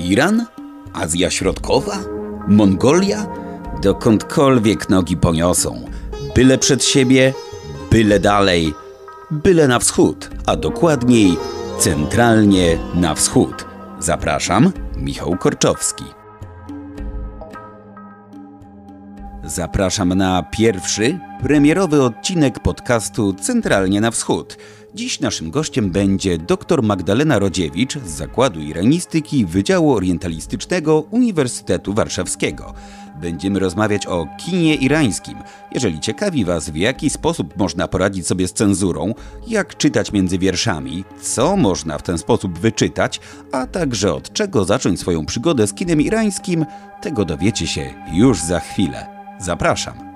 Iran? Azja Środkowa? Mongolia? Dokądkolwiek nogi poniosą. Byle przed siebie, byle dalej, byle na wschód, a dokładniej centralnie na wschód. Zapraszam, Michał Korczowski. Zapraszam na pierwszy, premierowy odcinek podcastu Centralnie na Wschód. Dziś naszym gościem będzie dr Magdalena Rodziewicz z Zakładu Iranistyki Wydziału Orientalistycznego Uniwersytetu Warszawskiego. Będziemy rozmawiać o kinie irańskim. Jeżeli ciekawi Was, w jaki sposób można poradzić sobie z cenzurą, jak czytać między wierszami, co można w ten sposób wyczytać, a także od czego zacząć swoją przygodę z kinem irańskim, tego dowiecie się już za chwilę. Zapraszam.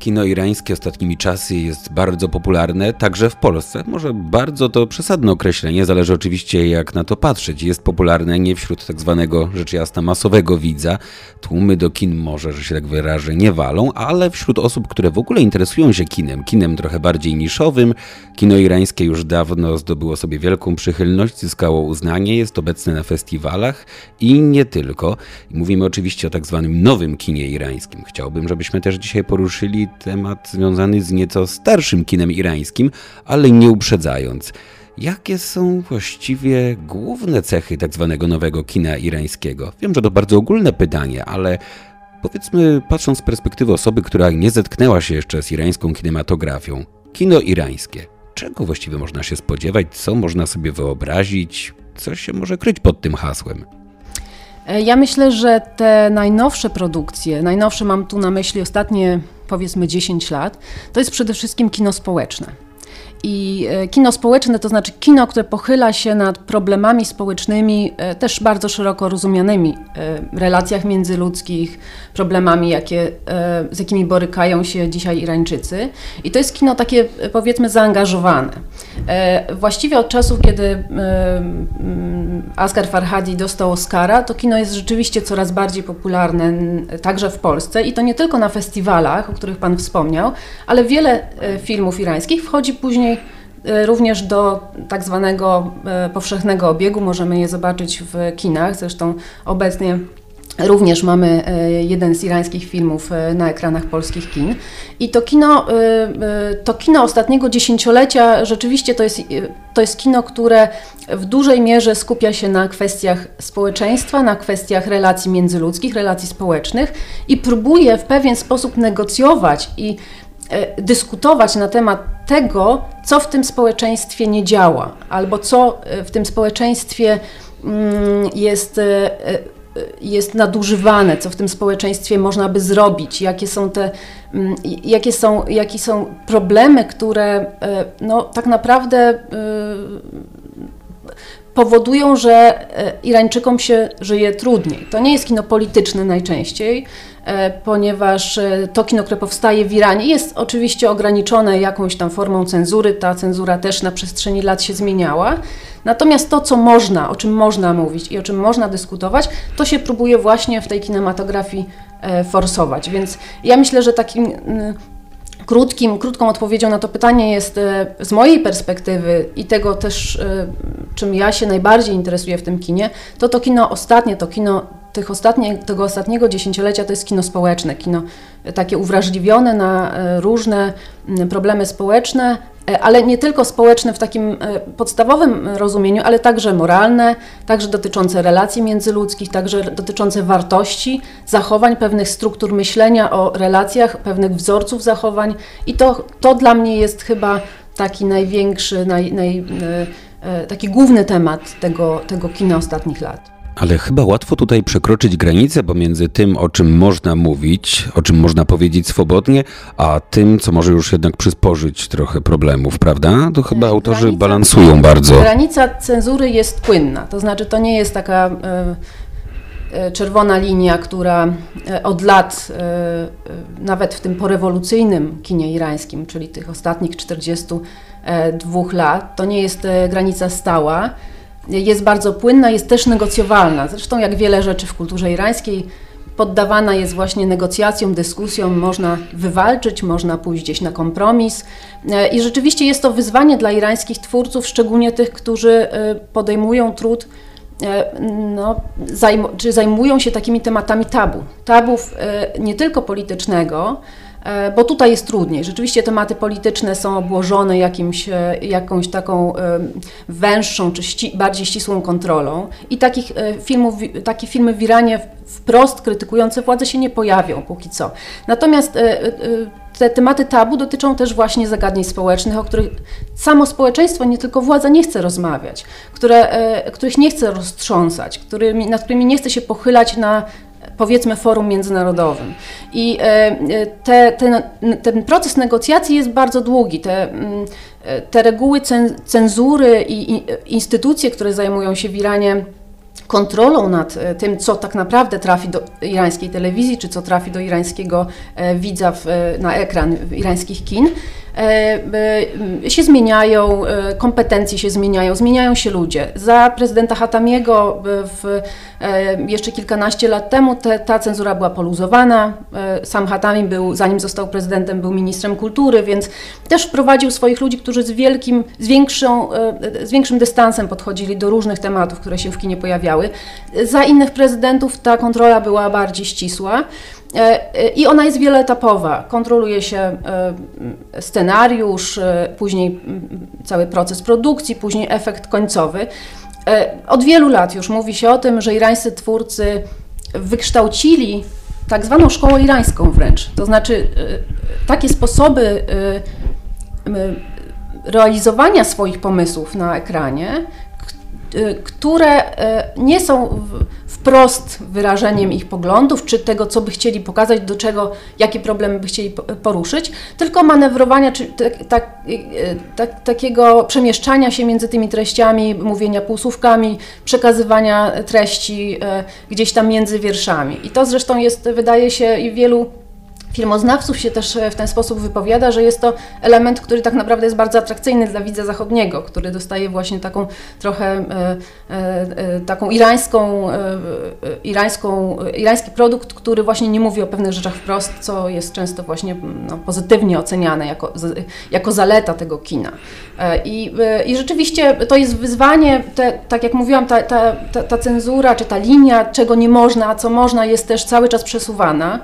Kino irańskie ostatnimi czasy jest bardzo popularne, także w Polsce. Może bardzo to przesadne określenie, zależy oczywiście jak na to patrzeć. Jest popularne nie wśród tak zwanego rzecz jasna masowego widza. Tłumy do kin może, że się tak wyrażę, nie walą, ale wśród osób, które w ogóle interesują się kinem, kinem trochę bardziej niszowym, kino irańskie już dawno zdobyło sobie wielką przychylność, zyskało uznanie, jest obecne na festiwalach i nie tylko. Mówimy oczywiście o tak zwanym nowym kinie irańskim. Chciałbym, żebyśmy też dzisiaj poruszyli temat związany z nieco starszym kinem irańskim, ale nie uprzedzając. Jakie są właściwie główne cechy tak zwanego nowego kina irańskiego? Wiem, że to bardzo ogólne pytanie, ale powiedzmy, patrząc z perspektywy osoby, która nie zetknęła się jeszcze z irańską kinematografią, kino irańskie. Czego właściwie można się spodziewać? Co można sobie wyobrazić? Co się może kryć pod tym hasłem? E, ja myślę, że te najnowsze produkcje, najnowsze mam tu na myśli ostatnie powiedzmy 10 lat, to jest przede wszystkim kino społeczne. I e, kino społeczne to znaczy kino, które pochyla się nad problemami społecznymi, e, też bardzo szeroko rozumianymi, e, relacjach międzyludzkich, problemami, jakie, z jakimi borykają się dzisiaj Irańczycy. I to jest kino takie, powiedzmy, zaangażowane. Właściwie od czasu, kiedy Asghar Farhadi dostał Oscara, to kino jest rzeczywiście coraz bardziej popularne, także w Polsce. I to nie tylko na festiwalach, o których Pan wspomniał, ale wiele filmów irańskich wchodzi później E, również do tak zwanego e, powszechnego obiegu możemy je zobaczyć w kinach. Zresztą obecnie Również mamy e, jeden z irańskich filmów na ekranach polskich kin. I to kino, to kino ostatniego dziesięciolecia rzeczywiście to jest, to jest kino, które w dużej mierze skupia się na kwestiach społeczeństwa, na kwestiach relacji międzyludzkich, relacji społecznych i próbuje w pewien sposób negocjować i dyskutować na temat tego, co w tym społeczeństwie nie działa, albo co e, w tym społeczeństwie mm, jest, e, jest nadużywane, co w tym społeczeństwie można by zrobić, jakie są te, mm, jakie są, jakie są problemy, które no, tak naprawdę powodują, że Irańczykom się żyje trudniej. To nie jest kino polityczne najczęściej, E, ponieważ e, to kino, które powstaje w Iranie jest oczywiście ograniczone jakąś tam formą cenzury, ta cenzura też na przestrzeni lat się zmieniała. Natomiast to, co można, o czym można mówić i o czym można dyskutować, to się próbuje właśnie w tej kinematografii e, forsować. Więc ja myślę, że takim krótkim, krótką odpowiedzią na to pytanie jest z mojej perspektywy i tego też, czym ja się najbardziej interesuję w tym kinie, to to kino ostatnie, to kino tych ostatnie, tego ostatniego dziesięciolecia to jest kino społeczne, kino takie uwrażliwione na e, różne problemy społeczne, e, ale nie tylko społeczne w takim e, podstawowym rozumieniu, ale także moralne, także dotyczące relacji międzyludzkich, także dotyczące wartości, zachowań, pewnych struktur myślenia o relacjach, pewnych wzorców zachowań. I to, to dla mnie jest chyba taki największy, naj, naj, taki główny temat tego, tego kina ostatnich lat. Ale chyba łatwo tutaj przekroczyć granicę pomiędzy tym, o czym można mówić, o czym można powiedzieć swobodnie, a tym, co może już jednak przysporzyć trochę problemów, prawda? To chyba autorzy granica, balansują bardzo. Granica cenzury jest płynna, to znaczy to nie jest taka e, e, czerwona linia, która e, od lat, nawet w tym porewolucyjnym kinie irańskim, czyli tych ostatnich 42 lat, to nie jest granica stała jest bardzo płynna, jest też negocjowalna. Zresztą jak wiele rzeczy w kulturze irańskiej, poddawana jest właśnie negocjacjom, dyskusjom, można wywalczyć, można pójść gdzieś na kompromis. I rzeczywiście jest to wyzwanie dla irańskich twórców, szczególnie tych, którzy podejmują trud no, zajm czy zajmują się takimi tematami tabu. Tabów nie tylko politycznego, E, bo tutaj jest trudniej. Rzeczywiście tematy polityczne są obłożone jakimś, e, jakąś taką e, węższą czy ści bardziej ścisłą kontrolą i takich filmów, takie filmy w Iranie wprost krytykujące władzę się nie pojawią póki co. Natomiast te tematy tabu dotyczą też właśnie zagadnień społecznych, o których samo społeczeństwo, nie tylko władza nie chce rozmawiać, które, których nie chce roztrząsać, którymi, nad którymi nie chce się pochylać na powiedzmy forum międzynarodowym. I e, e, te, ten, ten proces negocjacji jest bardzo długi. Te, mm, e, te reguły cenzury i instytucje, które zajmują się w Iranie kontrolą nad tym, co tak naprawdę trafi do irańskiej telewizji, czy co trafi do irańskiego widza w, na ekran irańskich kin, E, e, się zmieniają, e, kompetencje się zmieniają, zmieniają się ludzie. Za prezydenta Hatamiego w, jeszcze kilkanaście lat temu te, ta cenzura była poluzowana. Sam Hatami był, zanim został prezydentem, był ministrem kultury, więc też wprowadził swoich ludzi, którzy z, wielkim, z, większą, z większym dystansem podchodzili do różnych tematów, które się w kinie pojawiały. Za innych prezydentów ta kontrola była bardziej ścisła. E, e, I ona jest wieloetapowa. Kontroluje się e, scenariusz, później cały proces produkcji, później efekt końcowy. Od wielu lat już mówi się o tym, że irańscy twórcy wykształcili tak zwaną szkołę irańską wręcz. To znaczy takie sposoby realizowania swoich pomysłów na ekranie, które nie są wprost wyrażeniem ich poglądów, czy tego, co by chcieli pokazać, do czego, jakie problemy by chcieli poruszyć, tylko manewrowania, czy tak, tak, tak, takiego przemieszczania się między tymi treściami, mówienia półsłówkami, przekazywania treści gdzieś tam między wierszami. I to zresztą jest, wydaje się, i wielu filmoznawców się też e, w ten sposób wypowiada, że jest to element, który tak naprawdę jest bardzo atrakcyjny dla widza zachodniego, który dostaje właśnie taką trochę e, e, taką irańską, irańską, irański produkt, który właśnie nie mówi o pewnych rzeczach wprost, co jest często właśnie no, pozytywnie oceniane jako, jako zaleta tego kina. I, I rzeczywiście to jest wyzwanie, te, tak jak mówiłam, ta, ta, ta, ta cenzura, czy ta linia, czego nie można, a co można, jest też cały czas przesuwana.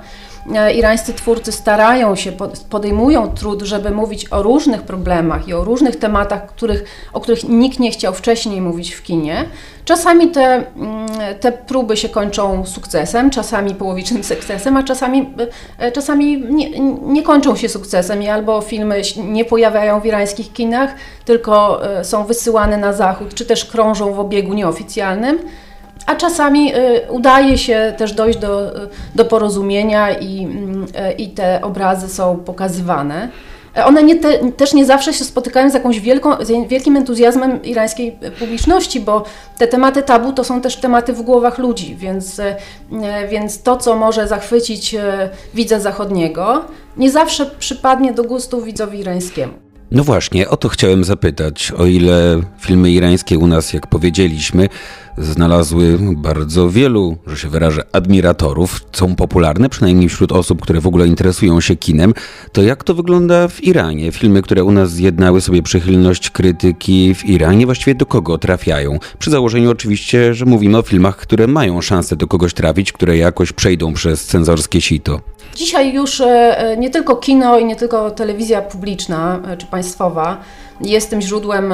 E, irańscy twórcy starają się, podejmują trud, żeby mówić o różnych problemach i o różnych tematach, których, o których nikt nie chciał wcześniej mówić w kinie. Czasami te, mm, te próby się kończą sukcesem, czasami połowicznym sukcesem, a czasami, e, czasami nie, nie kończą się sukcesem i albo filmy nie pojawiają w irańskich kinach, tylko e, są wysyłane na zachód, czy też krążą w obiegu nieoficjalnym a czasami y, udaje się też dojść do, do porozumienia i, mm, y, i te obrazy są pokazywane. One nie te, też nie zawsze się spotykają z jakąś wielką, z wielkim entuzjazmem irańskiej publiczności, bo te tematy tabu to są też tematy w głowach ludzi, więc, y, więc to, co może zachwycić widza zachodniego, nie zawsze przypadnie do gustu widzowi irańskiemu. No właśnie, o to chciałem zapytać. O ile filmy irańskie u nas, jak powiedzieliśmy, znalazły bardzo wielu, że się wyrażę, admiratorów, są popularne, przynajmniej wśród osób, które w ogóle interesują się kinem, to jak to wygląda w Iranie? Filmy, które u nas zjednały sobie przychylność krytyki w Iranie, właściwie do kogo trafiają? Przy założeniu oczywiście, że mówimy o filmach, które mają szansę do kogoś trafić, które jakoś przejdą przez cenzorskie sito. Dzisiaj już e, e, nie tylko kino i nie tylko telewizja publiczna e, czy państwowa jest tym źródłem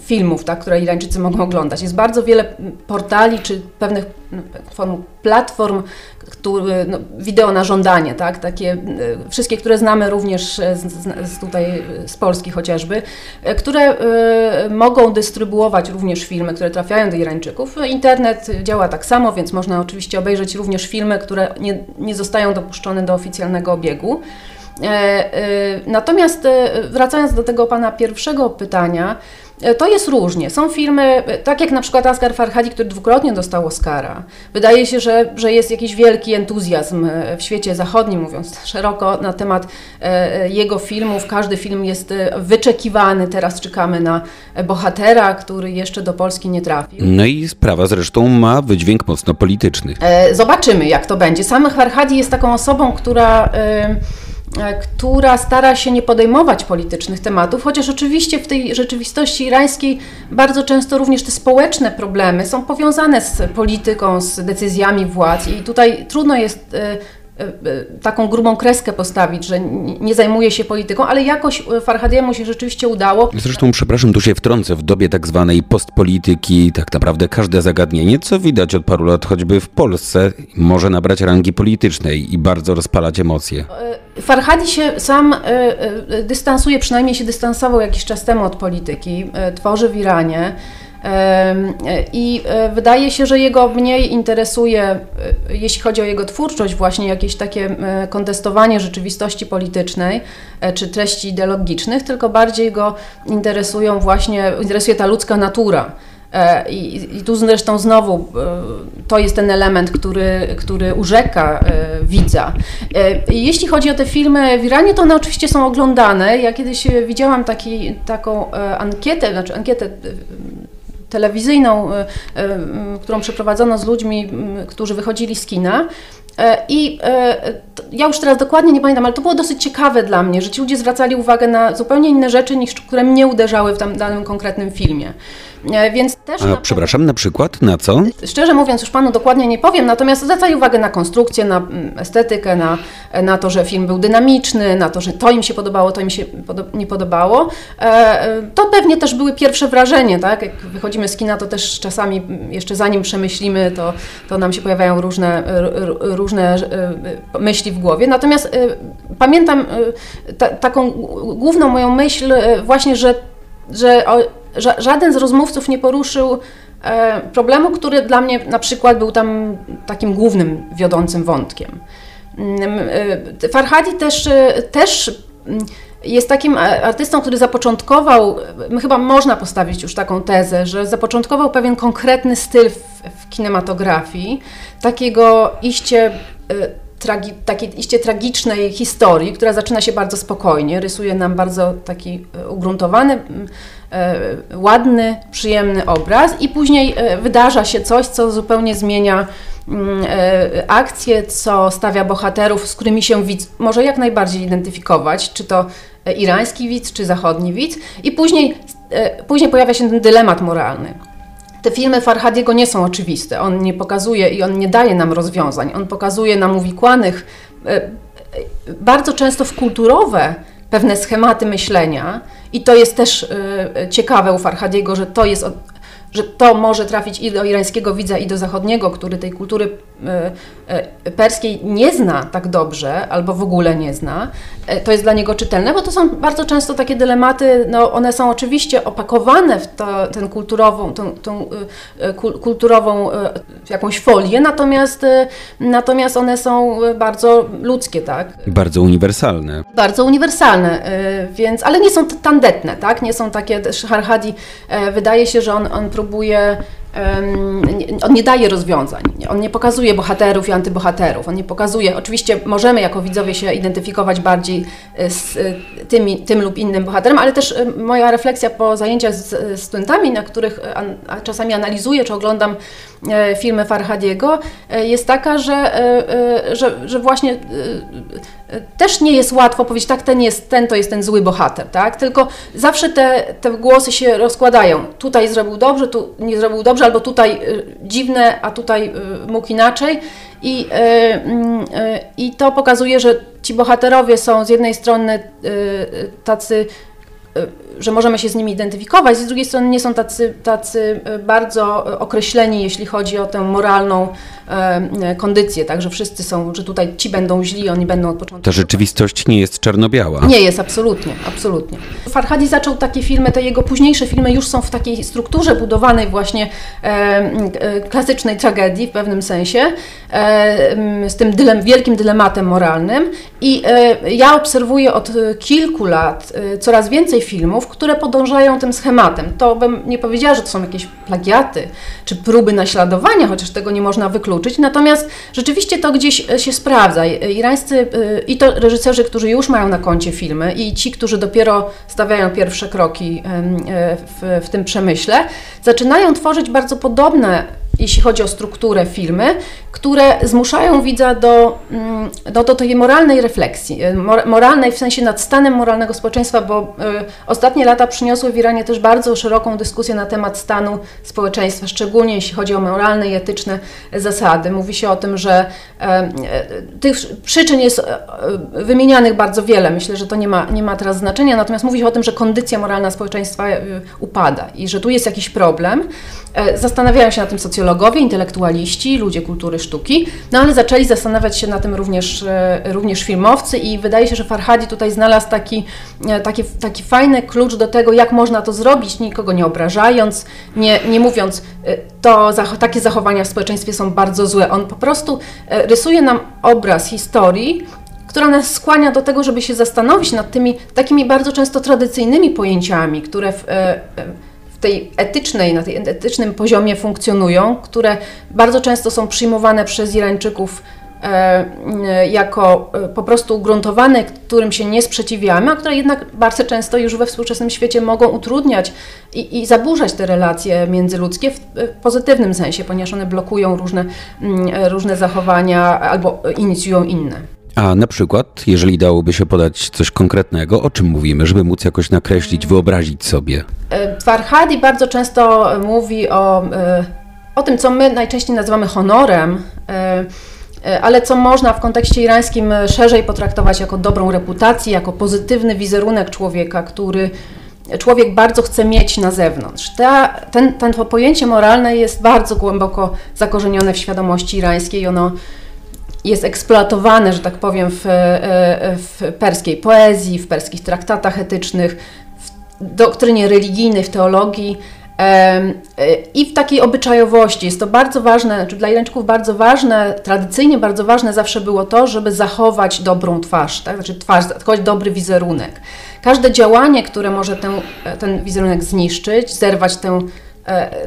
filmów, tak, które Irańczycy mogą oglądać. Jest bardzo wiele portali czy pewnych form platform, który, no, wideo na żądanie, tak? Takie wszystkie, które znamy również z, z, tutaj z Polski chociażby, które y, mogą dystrybuować również filmy, które trafiają do Irańczyków. Internet działa tak samo, więc można oczywiście obejrzeć również filmy, które nie, nie zostają dopuszczone do oficjalnego obiegu. Natomiast wracając do tego pana pierwszego pytania, E, to jest różnie. Są filmy, e, tak jak na przykład Asghar Farhadi, który dwukrotnie dostał Oscara. Wydaje się, że, że jest jakiś wielki entuzjazm e, w świecie zachodnim, mówiąc szeroko, na temat jego filmów. Każdy film jest wyczekiwany. Teraz czekamy na bohatera, który jeszcze do Polski nie trafił. No i sprawa zresztą ma wydźwięk mocno polityczny. Zobaczymy, jak to będzie. Sam Farhadi jest taką osobą, która E, która stara się nie podejmować politycznych tematów, chociaż oczywiście w tej rzeczywistości irańskiej bardzo często również te społeczne problemy są powiązane z polityką, z decyzjami władz. I tutaj trudno jest e, E, e, taką grubą kreskę postawić, że nie zajmuje się polityką, ale jakoś e, Farhadiemu się rzeczywiście udało. Zresztą, przepraszam, tu się wtrącę, w dobie tak zwanej postpolityki tak naprawdę każde zagadnienie, co widać od paru lat choćby w Polsce, może nabrać rangi politycznej i bardzo rozpalać emocje. Farhadi się sam dystansuje, przynajmniej się dystansował jakiś czas temu od polityki, tworzy w Iranie. I e, wydaje się, że jego mniej interesuje, e, jeśli chodzi o jego twórczość, właśnie jakieś takie kontestowanie rzeczywistości politycznej e, czy treści ideologicznych, tylko bardziej go interesują właśnie, interesuje ta ludzka natura. I, I, tu zresztą znowu to jest ten element, który, który urzeka widza. Jeśli chodzi o te filmy w Iranie, to one oczywiście są oglądane. Ja kiedyś widziałam taki, taką ankietę, znaczy ankietę telewizyjną, e, e, którą przeprowadzono z ludźmi, którzy wychodzili z kina. E, I ja już teraz dokładnie nie pamiętam, ale to było dosyć ciekawe dla mnie, że ci ludzie zwracali uwagę na zupełnie inne rzeczy, niż które mnie uderzały w tam danym konkretnym filmie. E, więc też. A, przepraszam, na przykład na co? Szczerze mówiąc, już panu dokładnie nie powiem, natomiast zwracali uwagę na konstrukcję, na mm, estetykę, na, na to, że film był dynamiczny, na to, że to im się podobało, to im się nie podobało. E, e, to pewnie też były pierwsze wrażenie, tak? Jak wychodzimy z kina, to też czasami mm, jeszcze zanim przemyślimy, to, to nam się pojawiają różne, różne myśli w głowie. Natomiast pamiętam ta, taką główną moją myśl właśnie, że że żaden z rozmówców nie poruszył e, problemu, który dla mnie na przykład był tam takim głównym, wiodącym wątkiem. Mm, e, Farhadi też, e, też mm, jest takim artystą, który zapoczątkował, chyba można postawić już taką tezę, że zapoczątkował pewien konkretny styl w, w kinematografii, takiego iście tragi, takiej iście tragicznej historii, która zaczyna się bardzo spokojnie, rysuje nam bardzo taki ugruntowany E, ładny, przyjemny obraz i później e, wydarza się coś, co zupełnie zmienia mm, e, akcję, co stawia bohaterów, z którymi się widz może jak najbardziej identyfikować, czy to irański widz, czy zachodni widz i później, później pojawia się ten dylemat moralny. Te filmy Farhadiego nie są oczywiste. On nie pokazuje i on nie daje nam rozwiązań. On pokazuje nam uwikłanych, bardzo często w kulturowe pewne schematy myślenia, i to jest też y, ciekawe u Farhadiego, że to jest że to może trafić i do irańskiego widza, i do zachodniego, który tej kultury perskiej nie zna tak dobrze, albo w ogóle nie zna, e, to jest dla niego czytelne, bo to są bardzo często takie dylematy, no one są oczywiście opakowane w to, ten kulturową, tą, tą kulturową jakąś folię, natomiast, natomiast one są bardzo ludzkie, tak? Bardzo uniwersalne. Bardzo uniwersalne, więc, ale nie są tandetne, tak? Nie są takie, Harhadi wydaje się, że on, on próbuje on nie daje rozwiązań, on nie pokazuje bohaterów i antybohaterów, on nie pokazuje, oczywiście możemy jako widzowie się identyfikować bardziej e, z e, tymi, tym lub innym bohaterem, ale też e, moja refleksja po zajęciach z studentami, na których czasami analizuję czy oglądam filmy Farhadiego, jest taka, że, że, że właśnie też nie jest łatwo powiedzieć, tak, ten jest ten, to jest ten zły bohater, tak? Tylko zawsze te, te głosy się rozkładają. Tutaj zrobił dobrze, tu nie zrobił dobrze, albo tutaj dziwne, a tutaj mógł inaczej. I, mm, I to pokazuje, że ci bohaterowie są z jednej strony tacy że możemy się z nimi identyfikować, z drugiej strony nie są tacy, tacy bardzo określeni, jeśli chodzi o tę moralną kondycję, tak, że wszyscy są, że tutaj ci będą źli, oni będą od początku. Ta rzeczywistość nie jest czarno-biała. Nie jest, absolutnie, absolutnie. Farhadi zaczął takie filmy, te jego późniejsze filmy już są w takiej strukturze budowanej właśnie e, klasycznej tragedii w pewnym sensie, e, z tym dylem, wielkim dylematem moralnym i e, ja obserwuję od kilku lat e, coraz więcej filmów, które podążają tym schematem. To bym nie powiedziała, że to są jakieś plagiaty czy próby naśladowania, chociaż tego nie można wykluczyć, natomiast rzeczywiście to gdzieś e, się sprawdza. Irańscy i to reżyserzy, którzy już mają na koncie filmy i ci, którzy dopiero stawiają pierwsze kroki w, w tym przemyśle, zaczynają tworzyć bardzo podobne jeśli chodzi o strukturę filmy, które zmuszają widza do, mm, do, do tej moralnej refleksji, e, moralnej w sensie nad stanem moralnego społeczeństwa, bo y, ostatnie lata przyniosły w Iranie też bardzo szeroką dyskusję na temat stanu społeczeństwa, szczególnie jeśli chodzi o moralne i etyczne zasady. Mówi się o tym, że y, tych przyczyn jest wymienianych bardzo wiele, myślę, że to nie ma, nie ma teraz znaczenia, natomiast mówi się o tym, że kondycja moralna społeczeństwa upada i że tu jest jakiś problem. Zastanawiają się na tym socjologowie, intelektualiści, ludzie kultury sztuki, no ale zaczęli zastanawiać się na tym również, e, również filmowcy i wydaje się, że Farhadi tutaj znalazł taki, e, taki, taki fajny klucz do tego, jak można to zrobić, nikogo nie obrażając, nie, nie mówiąc, e, to takie zachowania w społeczeństwie są bardzo złe. On po prostu rysuje nam obraz historii, która nas skłania do tego, żeby się zastanowić nad tymi takimi bardzo często tradycyjnymi pojęciami, które w, tej etycznej, na tej etycznym poziomie funkcjonują, które bardzo często są przyjmowane przez Irańczyków e, jako e, po prostu ugruntowane, którym się nie sprzeciwiamy, a które jednak bardzo często już we współczesnym świecie mogą utrudniać i, i zaburzać te relacje międzyludzkie w, w pozytywnym sensie, ponieważ one blokują różne, mm, różne zachowania albo inicjują inne. A na przykład, jeżeli dałoby się podać coś konkretnego, o czym mówimy, żeby móc jakoś nakreślić, wyobrazić sobie? E, Farhadi bardzo często mówi o, e, o tym, co my najczęściej nazywamy honorem, e, ale co można w kontekście irańskim szerzej potraktować jako dobrą reputację, jako pozytywny wizerunek człowieka, który człowiek bardzo chce mieć na zewnątrz. Ta, ten, ten, pojęcie moralne jest bardzo głęboko zakorzenione w świadomości irańskiej. Ono jest eksploatowane, że tak powiem, w, e, w perskiej poezji, w perskich traktatach etycznych, w doktrynie religijnej, w teologii e, i w takiej obyczajowości. Jest to bardzo ważne, czy znaczy dla Irańczyków bardzo ważne, tradycyjnie bardzo ważne zawsze było to, żeby zachować dobrą twarz, tak? znaczy twarz, zachować dobry wizerunek. Każde działanie, które może ten, ten wizerunek zniszczyć, zerwać tę E,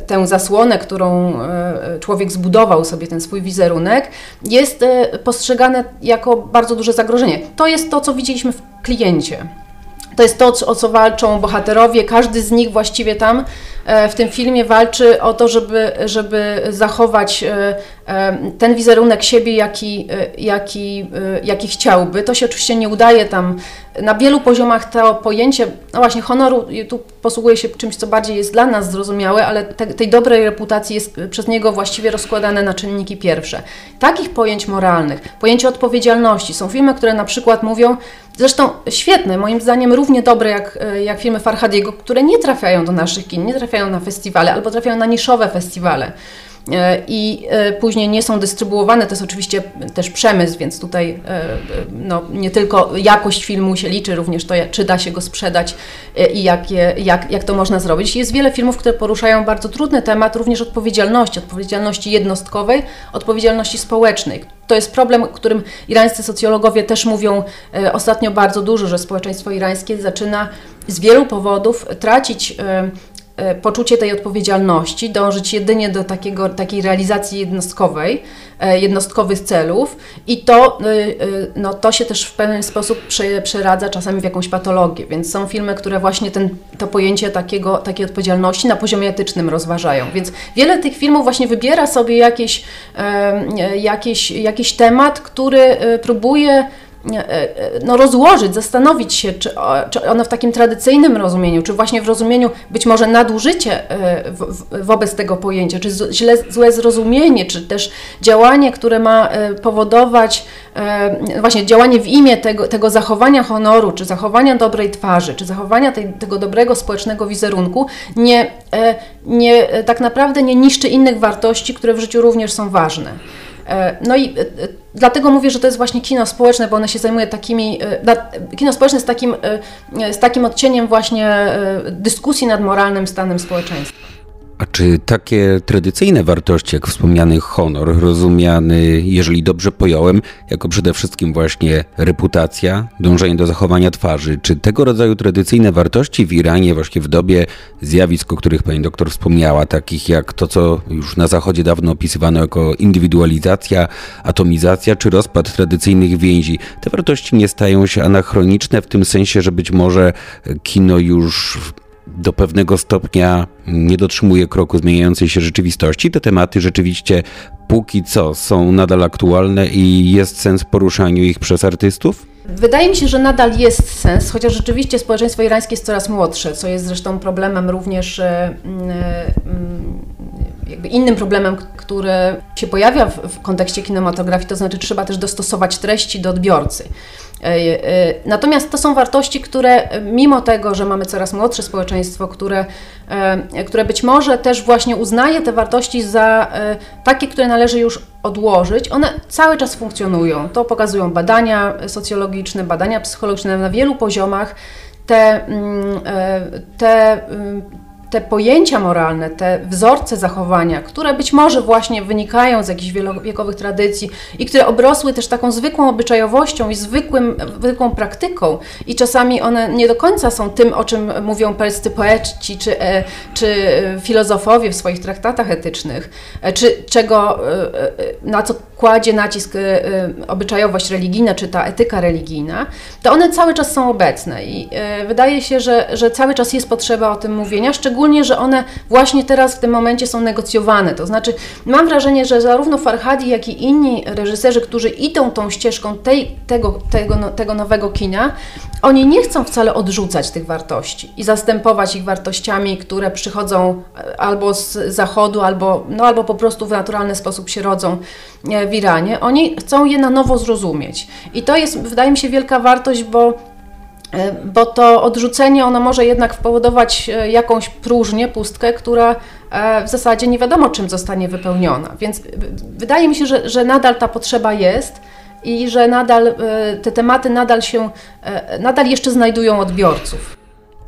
tę zasłonę, którą e, człowiek zbudował sobie, ten swój wizerunek, jest e, postrzegane jako bardzo duże zagrożenie. To jest to, co widzieliśmy w kliencie. To jest to, o co walczą bohaterowie. Każdy z nich właściwie tam w tym filmie walczy o to, żeby, żeby zachować ten wizerunek siebie, jaki, jaki, jaki chciałby. To się oczywiście nie udaje tam. Na wielu poziomach to pojęcie, no właśnie, honoru tu posługuje się czymś, co bardziej jest dla nas zrozumiałe, ale te, tej dobrej reputacji jest przez niego właściwie rozkładane na czynniki pierwsze. Takich pojęć moralnych, pojęcie odpowiedzialności. Są filmy, które na przykład mówią, zresztą świetne, moim zdaniem równie dobre jak, jak filmy Farhadiego, które nie trafiają do naszych kin, nie trafiają na festiwale albo trafiają na niszowe festiwale. E, i e, później nie są dystrybuowane. To jest oczywiście też przemysł, więc tutaj e, no, nie tylko jakość filmu się liczy, również to, czy da się go sprzedać i jak, je, jak, jak to można zrobić. Jest wiele filmów, które poruszają bardzo trudny temat, również odpowiedzialności, odpowiedzialności jednostkowej, odpowiedzialności społecznej. To jest problem, o którym irańscy socjologowie też mówią ostatnio bardzo dużo, że społeczeństwo irańskie zaczyna z wielu powodów tracić poczucie tej odpowiedzialności, dążyć jedynie do takiego, takiej realizacji jednostkowej, e, jednostkowych celów i to, e, no, to się też w pewien sposób przeradza czasami w jakąś patologię, więc są filmy, które właśnie ten, to pojęcie takiego, takiej odpowiedzialności na poziomie etycznym rozważają, więc wiele tych filmów właśnie wybiera sobie jakiś, jakiś, jakiś temat, który próbuje no, rozłożyć, zastanowić się, czy, czy ono w takim tradycyjnym rozumieniu, czy właśnie w rozumieniu być może nadużycie wobec tego pojęcia, czy źle, złe zrozumienie, czy też działanie, które ma powodować właśnie działanie w imię tego, tego zachowania honoru, czy zachowania dobrej twarzy, czy zachowania tej, tego dobrego społecznego wizerunku, nie, nie, tak naprawdę nie niszczy innych wartości, które w życiu również są ważne. E, no i e, e, dlatego mówię, że to jest właśnie kino społeczne, bo one się zajmuje takimi. Kino społeczne z takim, z takim odcieniem właśnie dyskusji nad moralnym stanem społeczeństwa. A czy takie tradycyjne wartości, jak wspomniany honor, rozumiany, jeżeli dobrze pojąłem, jako przede wszystkim właśnie reputacja, dążenie do zachowania twarzy, czy tego rodzaju tradycyjne wartości w Iranie, właśnie w dobie zjawisk, o których pani doktor wspomniała, takich jak to, co już na Zachodzie dawno opisywano jako indywidualizacja, atomizacja czy rozpad tradycyjnych więzi, te wartości nie stają się anachroniczne w tym sensie, że być może kino już do pewnego stopnia nie dotrzymuje kroku zmieniającej się rzeczywistości. Te tematy rzeczywiście póki co są nadal aktualne i jest sens poruszaniu ich przez artystów? Wydaje mi się, że nadal jest sens, chociaż rzeczywiście społeczeństwo irańskie jest coraz młodsze, co jest zresztą problemem również e, jakby innym problemem, który się pojawia w, w kontekście kinematografii, to znaczy trzeba też dostosować treści do odbiorcy. E, e, natomiast to są wartości, które mimo tego, że mamy coraz młodsze społeczeństwo, które, e, które być może też właśnie uznaje te wartości za takie, które należy już odłożyć, one cały czas funkcjonują. To pokazują badania socjologiczne, badania psychologiczne na wielu poziomach. Te, mm, te mm, te pojęcia moralne, te wzorce zachowania, które być może właśnie wynikają z jakichś wielowiekowych tradycji i które obrosły też taką zwykłą obyczajowością i zwykłym, zwykłą praktyką. I czasami one nie do końca są tym, o czym mówią perscy poeci czy, e, czy filozofowie w swoich traktatach etycznych, e, czy czego, e, na co kładzie nacisk obyczajowość religijna, czy ta etyka religijna, to one cały czas są obecne. I wydaje się, że, że cały czas jest potrzeba o tym mówienia, szczególnie szczególnie, że one właśnie teraz w tym momencie są negocjowane. To znaczy, mam wrażenie, że zarówno Farhadi, jak i inni reżyserzy, którzy idą tą ścieżką tej, tego, tego, no, tego nowego kina, oni nie chcą wcale odrzucać tych wartości i zastępować ich wartościami, które przychodzą e, albo z zachodu, albo, no, albo po prostu w naturalny sposób się rodzą e, w Iranie. Oni chcą je na nowo zrozumieć. I to jest, wydaje mi się, wielka wartość, bo bo to odrzucenie ono może jednak powodować e, jakąś próżnię, pustkę, która e, w zasadzie nie wiadomo czym zostanie wypełniona. Więc wydaje mi się, że, że nadal ta potrzeba jest i że nadal te tematy nadal się, nadal jeszcze znajdują odbiorców.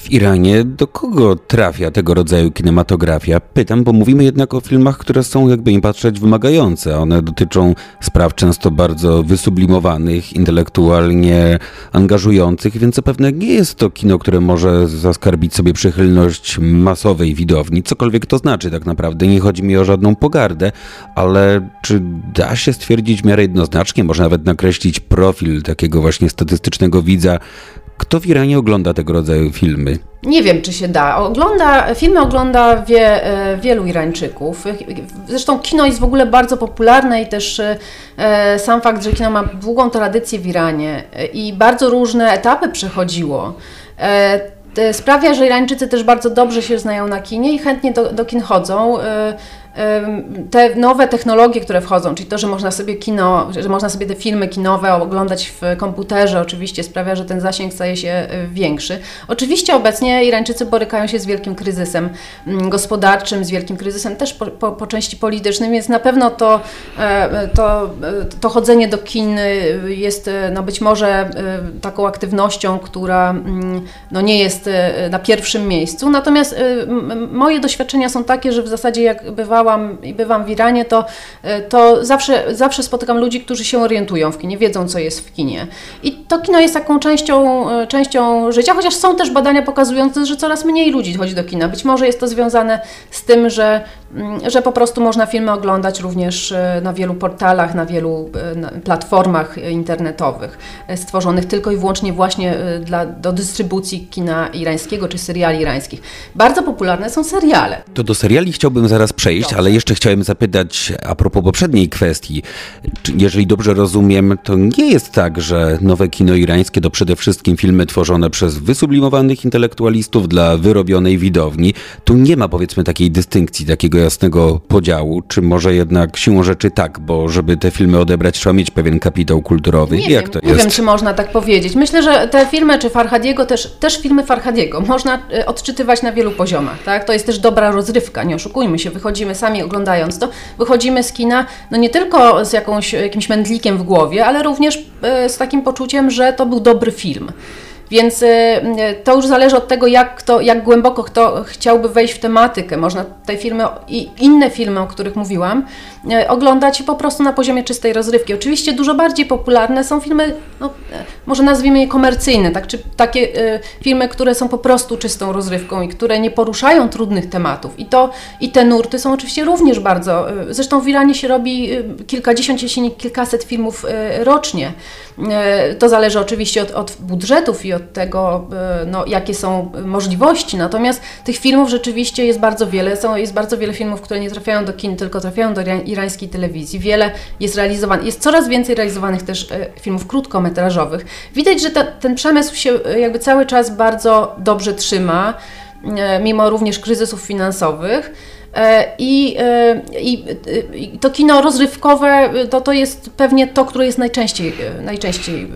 W Iranie do kogo trafia tego rodzaju kinematografia? Pytam, bo mówimy jednak o filmach, które są, jakby nie patrzeć, wymagające. One dotyczą spraw często bardzo wysublimowanych, intelektualnie angażujących, więc zapewne nie jest to kino, które może zaskarbić sobie przychylność masowej widowni, cokolwiek to znaczy tak naprawdę. Nie chodzi mi o żadną pogardę, ale czy da się stwierdzić w miarę jednoznacznie, może nawet nakreślić profil takiego właśnie statystycznego widza, kto w Iranie ogląda tego rodzaju filmy? Nie wiem, czy się da. Ogląda, filmy ogląda wie, e, wielu Irańczyków. Zresztą kino jest w ogóle bardzo popularne i też e, sam fakt, że kino ma długą tradycję w Iranie e, i bardzo różne etapy przechodziło sprawia, że Irańczycy też bardzo dobrze się znają na kinie i chętnie do, do kin chodzą te nowe technologie, które wchodzą, czyli to, że można sobie kino, że można sobie te filmy kinowe oglądać w komputerze, oczywiście sprawia, że ten zasięg staje się y, większy. Oczywiście obecnie Irańczycy borykają się z wielkim kryzysem mm, gospodarczym, z wielkim kryzysem też po, po, po części politycznym, więc na pewno to, e, to, e, to chodzenie do kin y, jest y, no być może taką aktywnością, która mm, no nie jest na pierwszym miejscu. Natomiast moje doświadczenia są takie, że w zasadzie jak bywało jechałam i bywam w Iranie, to, e, to zawsze, zawsze spotykam ludzi, którzy się orientują w kinie, wiedzą, co jest w kinie. I to kino jest taką częścią, e, częścią życia, chociaż są też badania pokazujące, że coraz mniej ludzi chodzi do kina. Być może jest to związane z tym, że że po prostu można filmy oglądać również e, na wielu portalach, na wielu e, platformach internetowych, e, stworzonych tylko i wyłącznie właśnie dla, do dystrybucji kina irańskiego czy seriali irańskich. Bardzo popularne są seriale. To do seriali chciałbym zaraz przejść, ale jeszcze chciałem zapytać a propos poprzedniej kwestii. Jeżeli dobrze rozumiem, to nie jest tak, że nowe kino irańskie to przede wszystkim filmy tworzone przez wysublimowanych intelektualistów dla wyrobionej widowni. Tu nie ma powiedzmy takiej dystynkcji, takiego jasnego podziału, czy może jednak siłą rzeczy tak, bo żeby te filmy odebrać trzeba mieć pewien kapitał kulturowy. Nie Jak wiem, to jest? Nie wiem, czy można tak powiedzieć. Myślę, że te filmy, czy Farhadiego, też, też filmy Farhadiego można e, odczytywać na wielu poziomach. Tak? To jest też dobra rozrywka, nie oszukujmy się, wychodzimy sami oglądając to, wychodzimy z kina no nie tylko z jakąś, jakimś mędlikiem w głowie, ale również e, z takim poczuciem, że to był dobry film. Więc y, to już zależy od tego, jak, kto, jak głęboko kto chciałby wejść w tematykę. Można te filmy i inne filmy, o których mówiłam, oglądać po prostu na poziomie czystej rozrywki. Oczywiście dużo bardziej popularne są filmy, no, może nazwijmy je komercyjne, tak? czy takie filmy, które są po prostu czystą rozrywką i które nie poruszają trudnych tematów. I, to, i te nurty są oczywiście również bardzo. Zresztą w Iranie się robi kilkadziesiąt, jeśli nie kilkaset filmów rocznie. To zależy oczywiście od, od budżetów i od tego, e, no, jakie są możliwości. Natomiast tych filmów rzeczywiście jest bardzo wiele. Są, jest bardzo wiele filmów, które nie trafiają do kin, tylko trafiają do irańskiej telewizji. Wiele jest realizowanych, jest coraz więcej realizowanych też e, filmów krótkometrażowych. Widać, że ta, ten przemysł się e, jakby cały czas bardzo dobrze trzyma, mimo również kryzysów finansowych. I, i, I, to kino rozrywkowe to, to jest pewnie to, które jest najczęściej, najczęściej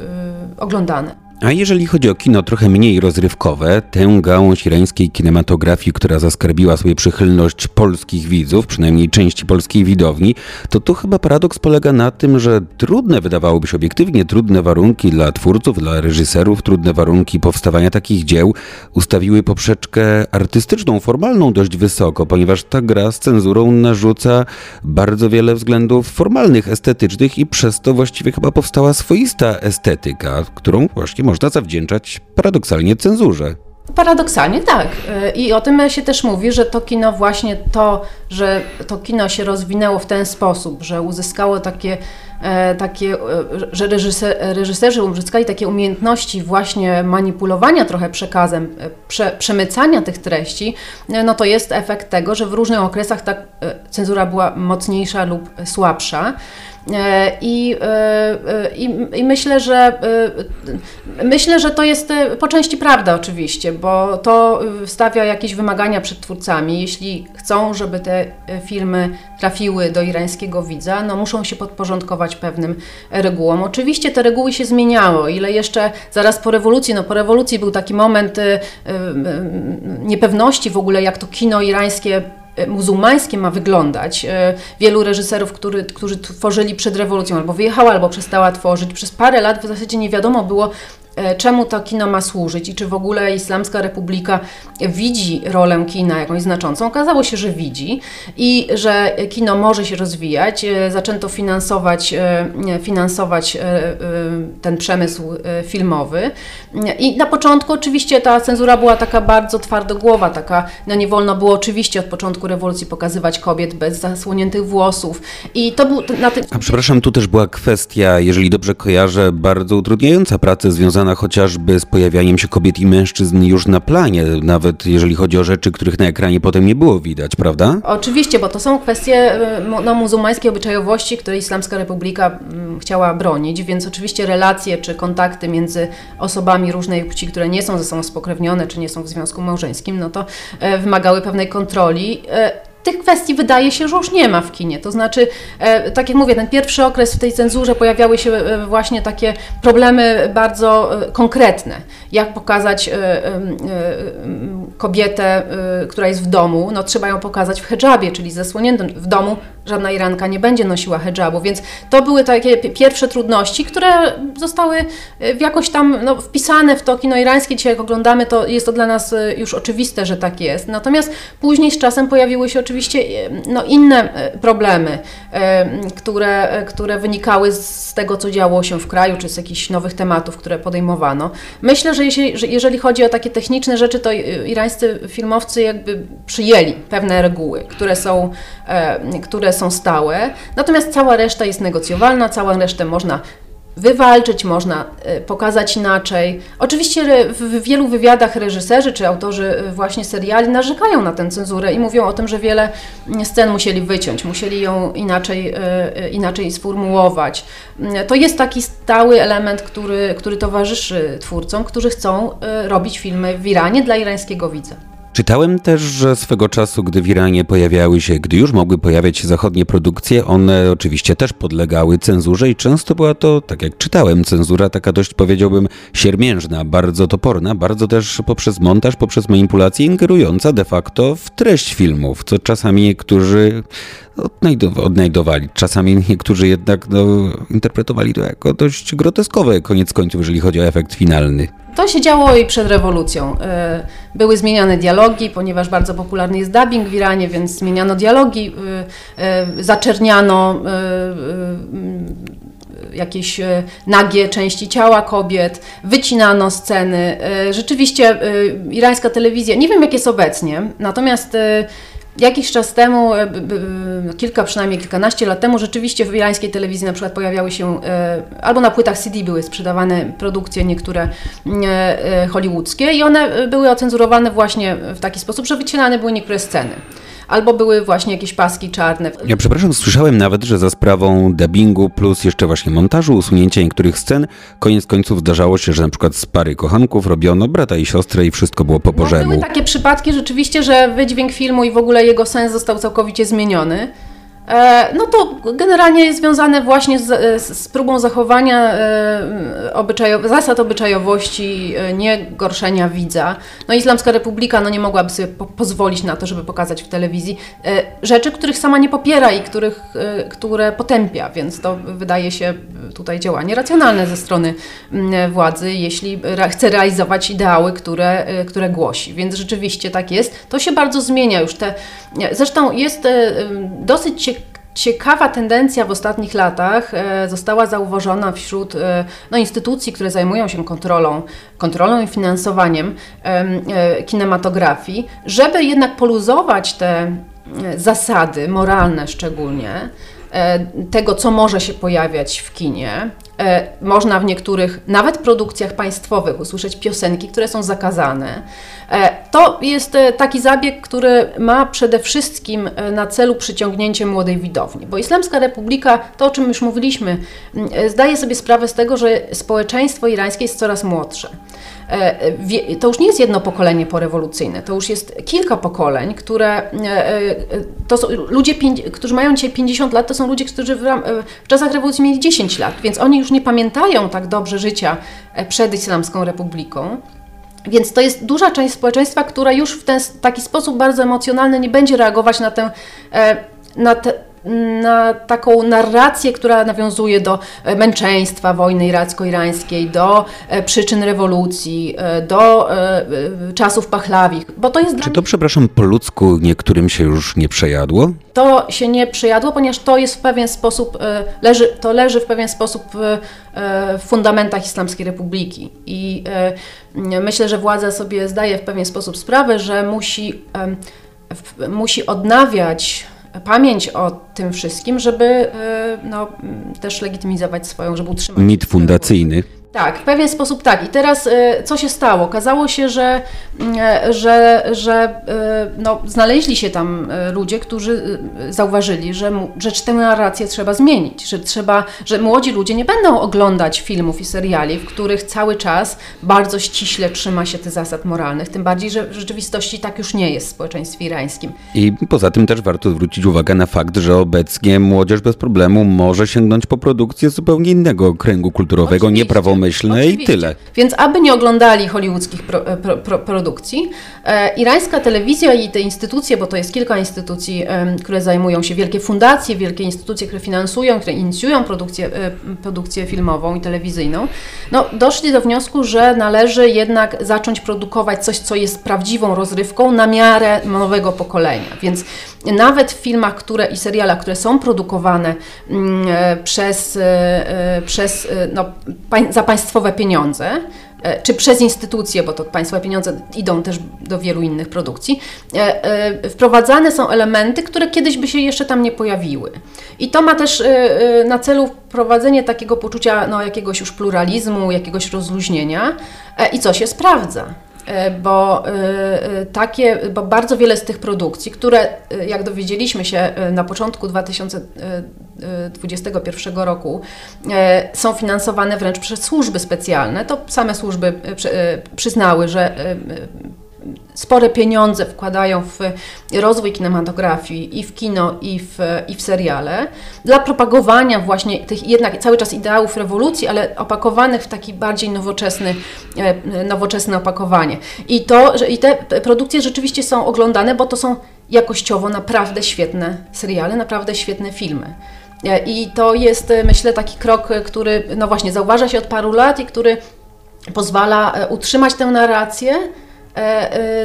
oglądane. A jeżeli chodzi o kino trochę mniej rozrywkowe, tę gałąź irańskiej kinematografii, która zaskarbiła sobie przychylność polskich widzów, przynajmniej części polskiej widowni, to tu chyba paradoks polega na tym, że trudne, wydawałoby się obiektywnie, trudne warunki dla twórców, dla reżyserów, trudne warunki powstawania takich dzieł ustawiły poprzeczkę artystyczną, formalną dość wysoko, ponieważ ta gra z cenzurą narzuca bardzo wiele względów formalnych, estetycznych i przez to właściwie chyba powstała swoista estetyka, którą właśnie można zawdzięczać paradoksalnie cenzurze. Paradoksalnie tak. I o tym się też mówi, że to kino właśnie to, że to kino się rozwinęło w ten sposób, że uzyskało takie, e, takie e, że reżyser, reżyserzy uzyskali takie umiejętności właśnie manipulowania trochę przekazem, e, prze, przemycania tych treści, no to jest efekt tego, że w różnych okresach ta cenzura była mocniejsza lub słabsza. E, I, e, e, i, I, myślę, że myślę, że to jest po części prawda oczywiście, bo to stawia jakieś wymagania przed twórcami. Jeśli chcą, żeby te filmy trafiły do irańskiego widza, no muszą się podporządkować pewnym regułom. Oczywiście te reguły się zmieniały. Ile jeszcze zaraz po rewolucji, no po rewolucji był taki moment niepewności w ogóle, jak to kino irańskie muzułmańskie ma wyglądać. E, wielu reżyserów, który, którzy tworzyli przed rewolucją, albo wyjechała, albo przestała tworzyć, przez parę lat w zasadzie nie wiadomo było, E, czemu to kino ma służyć i czy w ogóle Islamska Republika widzi rolę kina jakąś znaczącą. Okazało się, że widzi i że kino może się rozwijać. E, zaczęto finansować, e, finansować ten przemysł filmowy. I na początku oczywiście ta cenzura była taka bardzo twardogłowa, taka, no nie wolno było oczywiście od początku rewolucji pokazywać kobiet bez zasłoniętych włosów. I to był na tym... A przepraszam, tu też była kwestia, jeżeli dobrze kojarzę, bardzo utrudniająca pracę związana związana chociażby z pojawianiem się kobiet i mężczyzn już na planie, nawet jeżeli chodzi o rzeczy, których na ekranie potem nie było widać, prawda? Oczywiście, bo to są kwestie y, no, muzułmańskiej obyczajowości, której Islamska Republika mm, chciała bronić, więc oczywiście relacje czy kontakty między osobami różnej płci, które nie są ze sobą spokrewnione, czy nie są w związku małżeńskim, no to e, wymagały pewnej kontroli. Tych kwestii wydaje się, że już nie ma w kinie. To znaczy, e, tak jak mówię, ten pierwszy okres w tej cenzurze pojawiały się e, właśnie takie problemy bardzo e, konkretne. Jak pokazać kobietę, która jest w domu, no trzeba ją pokazać w hijabie, czyli zasłoniętym w domu, żadna Iranka nie będzie nosiła hijabu, więc to były takie pierwsze trudności, które zostały jakoś tam no, wpisane w to kino irańskie. Dzisiaj jak oglądamy, to jest to dla nas już oczywiste, że tak jest. Natomiast później z czasem pojawiły się oczywiście no, inne problemy, które, które wynikały z tego, co działo się w kraju, czy z jakichś nowych tematów, które podejmowano. Myślę, że jeśli, że jeżeli chodzi o takie techniczne rzeczy, to irańscy filmowcy jakby przyjęli pewne reguły, które są, e, które są stałe, natomiast cała reszta jest negocjowalna, całą resztę można wywalczyć, można e, pokazać inaczej. Oczywiście w wielu wywiadach reżyserzy czy autorzy e, właśnie seriali narzekają na tę cenzurę i mówią o tym, że wiele scen musieli wyciąć, musieli ją inaczej, e, inaczej sformułować. To jest taki stały element, który, który towarzyszy twórcom, którzy chcą robić filmy w Iranie dla irańskiego widza. Czytałem też, że swego czasu, gdy w Iranie pojawiały się, gdy już mogły pojawiać się zachodnie produkcje, one oczywiście też podlegały cenzurze i często była to, tak jak czytałem, cenzura taka dość powiedziałbym siermiężna, bardzo toporna, bardzo też poprzez montaż, poprzez manipulację ingerująca de facto w treść filmów, co czasami niektórzy odnajdowali. Czasami niektórzy jednak no, interpretowali to jako dość groteskowe, koniec końców, jeżeli chodzi o efekt finalny. To się działo i przed rewolucją. E, były zmieniane dialogi, ponieważ bardzo popularny jest dubbing w Iranie, więc zmieniano dialogi, e, e, zaczerniano jakieś nagie części ciała kobiet, wycinano sceny. Rzeczywiście irańska telewizja, nie wiem jak jest obecnie, natomiast Jakiś czas temu, e, kilka przynajmniej kilkanaście lat temu, rzeczywiście w irańskiej telewizji na przykład pojawiały się, e, albo na płytach CD były sprzedawane produkcje niektóre e, hollywoodzkie i one były ocenzurowane właśnie w taki sposób, że wycinane były niektóre sceny albo były właśnie jakieś paski czarne. Ja przepraszam, słyszałem nawet, że za sprawą dubbingu plus jeszcze właśnie montażu, usunięcia niektórych scen, koniec końców zdarzało się, że na przykład z pary kochanków robiono brata i siostrę i wszystko było po bożemu. No, były takie przypadki rzeczywiście, że wydźwięk filmu i w ogóle jego sens został całkowicie zmieniony. E, no to generalnie jest związane właśnie z, z próbą zachowania e, obyczajo, zasad obyczajowości, e, nie gorszenia widza. No Islamska Republika no nie mogłaby sobie po pozwolić na to, żeby pokazać w telewizji rzeczy, których sama nie popiera i których, które potępia, więc to wydaje się tutaj działanie racjonalne ze strony władzy, jeśli chce realizować ideały, które, które głosi. Więc rzeczywiście tak jest. To się bardzo zmienia już. Te, zresztą jest dosyć ciekawe, Ciekawa tendencja w ostatnich latach e, została zauważona wśród e, no, instytucji, które zajmują się kontrolą, kontrolą i finansowaniem e, kinematografii, żeby jednak poluzować te zasady moralne szczególnie, tego, co może się pojawiać w kinie, E, można w niektórych, nawet produkcjach państwowych, usłyszeć piosenki, które są zakazane. E, to jest e, taki zabieg, który ma przede wszystkim na celu przyciągnięcie młodej widowni, bo Islamska Republika, to o czym już mówiliśmy, zdaje sobie sprawę z tego, że społeczeństwo irańskie jest coraz młodsze. To już nie jest jedno pokolenie porewolucyjne, to już jest kilka pokoleń, które to są ludzie, którzy mają dzisiaj 50 lat, to są ludzie, którzy w, w czasach rewolucji mieli 10 lat, więc oni już nie pamiętają tak dobrze życia e, przed Islamską Republiką. Więc to jest duża część społeczeństwa, która już w ten taki sposób bardzo emocjonalny nie będzie reagować na tę, e, na te, na taką narrację, która nawiązuje do e, męczeństwa wojny iracko-irańskiej, do e, przyczyn rewolucji, e, do czasów pachlawich. Bo to jest Czy to, przepraszam, po ludzku niektórym się już nie przejadło? To się nie przejadło, ponieważ to jest w pewien sposób, leży, to leży w pewien sposób w fundamentach Islamskiej Republiki. I myślę, że władza sobie zdaje w pewien sposób sprawę, że musi, musi odnawiać pamięć o tym wszystkim, żeby e, no, też legitymizować swoją, żeby utrzymać. Mit fundacyjny. Tak, w pewien sposób tak. I teraz e, co się stało? Okazało się, że, e, że, że e, no, znaleźli się tam ludzie, którzy zauważyli, że, że tę narrację trzeba zmienić, że trzeba, że młodzi ludzie nie będą oglądać filmów i seriali, w których cały czas bardzo ściśle trzyma się tych zasad moralnych, tym bardziej, że w rzeczywistości tak już nie jest w społeczeństwie irańskim. I poza tym też warto zwrócić uwagę na fakt, że obecnie młodzież bez problemu może sięgnąć po produkcję zupełnie innego kręgu kulturowego, Oczywiście. Pomyślne Oczywiście. i tyle. Więc aby nie oglądali hollywoodzkich pro, e, pro, pro, produkcji, e, irańska telewizja i te instytucje, bo to jest kilka instytucji, e, które zajmują się, wielkie fundacje, wielkie instytucje, które finansują, które inicjują produkcję, e, produkcję filmową i telewizyjną, no, doszli do wniosku, że należy jednak zacząć produkować coś, co jest prawdziwą rozrywką na miarę nowego pokolenia. Więc nawet w filmach które, i serialach, które są produkowane mm, e, przez, e, przez no, za państwowe pieniądze, e, czy przez instytucje, bo to państwowe pieniądze idą też do wielu innych produkcji, e, e, wprowadzane są elementy, które kiedyś by się jeszcze tam nie pojawiły. I to ma też na celu wprowadzenie takiego poczucia no, jakiegoś już pluralizmu, jakiegoś rozluźnienia i co się sprawdza. E, Bo, e, e, takie, bo bardzo wiele z tych produkcji, które jak dowiedzieliśmy się na początku 2021 roku są finansowane wręcz przez służby specjalne, to same służby przy- przyznały, że spore pieniądze wkładają w rozwój kinematografii i w kino, i w, i w seriale, dla propagowania właśnie tych jednak cały czas ideałów rewolucji, ale opakowanych w taki bardziej nowoczesny, e, nowoczesne opakowanie. I, to, że, I te produkcje rzeczywiście są oglądane, bo to są jakościowo naprawdę świetne seriale, naprawdę świetne filmy. E, I to jest, e, myślę, taki krok, który no właśnie zauważa się od paru lat i który pozwala utrzymać tę narrację,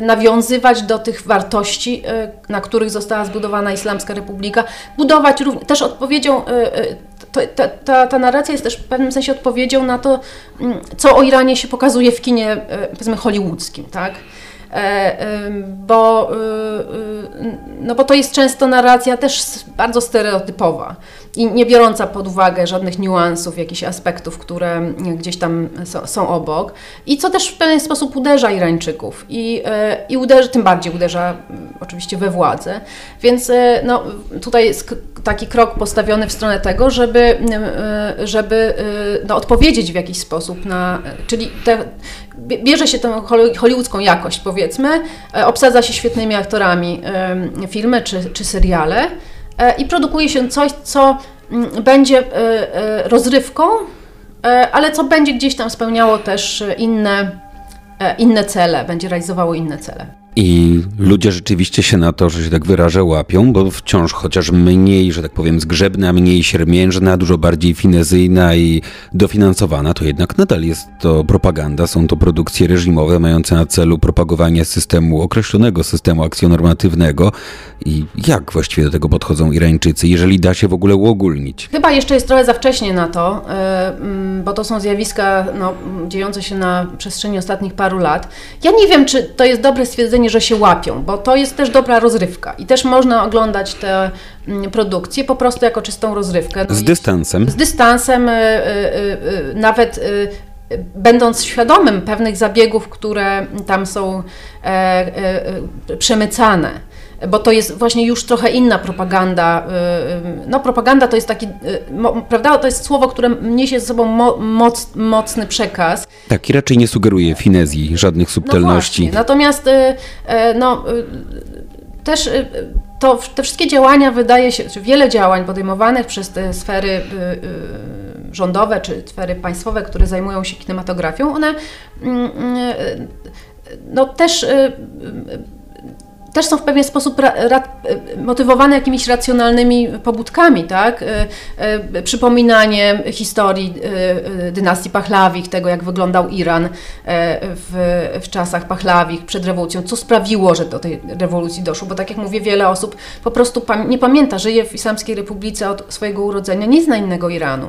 nawiązywać do tych wartości, e, na których została zbudowana Islamska Republika, budować również, też odpowiedzią, e, e, ta, ta, ta narracja jest też w pewnym sensie odpowiedzią na to, mm, co o Iranie się pokazuje w kinie, e, powiedzmy, hollywoodzkim, tak? E, bo, y, y, no bo to jest często narracja też bardzo stereotypowa i nie biorąca pod uwagę żadnych niuansów, jakichś aspektów, które gdzieś tam są, obok i co też w pewien sposób uderza Irańczyków i, e, i uderza, tym bardziej uderza oczywiście we władzę, więc e, no, tutaj jest taki krok postawiony w stronę tego, żeby, żeby no, odpowiedzieć w jakiś sposób na, czyli te, bierze się holly- hollywoodzką jakość powiedzmy, e, obsadza się świetnymi aktorami filmy czy, czy seriale e, i produkuje się coś, co mm, będzie e, rozrywką, ale co będzie gdzieś tam spełniało też inne, inne cele, będzie realizowało inne cele. I ludzie rzeczywiście się na to, że się tak wyrażę, łapią, bo wciąż chociaż mniej, że tak powiem, zgrzebna, mniej siermiężna, dużo bardziej finezyjna i dofinansowana, to jednak nadal jest to propaganda, są to produkcje reżimowe mające na celu propagowanie systemu, określonego systemu akcjonormatywnego. I jak właściwie do tego podchodzą Irańczycy, jeżeli da się w ogóle uogólnić? Chyba jeszcze jest trochę za wcześnie na to, e, mm, bo to są zjawiska no, dziejące się na przestrzeni ostatnich paru lat. Ja nie wiem, czy to jest dobre stwierdzenie, że się łapią, bo to jest też dobra rozrywka i też można oglądać te mm, produkcje po prostu jako czystą rozrywkę. No Z dystansem. z dystansem, y, y, y, nawet będąc świadomym pewnych zabiegów, które tam są e, e, e, przemycane. Bo to jest właśnie już trochę inna propaganda. y, y, No, propaganda to jest taki, y, prawda? To jest słowo, które niesie ze sobą mo, moc, mocny przekaz. Tak, i raczej nie sugeruje finezji, żadnych No subtelności. właśnie. Natomiast no, też to, te wszystkie działania wydaje się, czy wiele działań podejmowanych przez te sfery rządowe czy sfery państwowe, które zajmują się kinematografią, one mm, no, też też są w pewien sposób ra, ra, motywowane jakimiś racjonalnymi pobudkami, tak? Y, y, Przypominanie historii y, dynastii Pachlawich, tego jak wyglądał Iran w, w czasach Pachlawich przed rewolucją, co sprawiło, że do tej rewolucji doszło, bo tak jak mówię, wiele osób po prostu nie pamięta, żyje w Islamskiej Republice od swojego urodzenia, nie zna innego Iranu.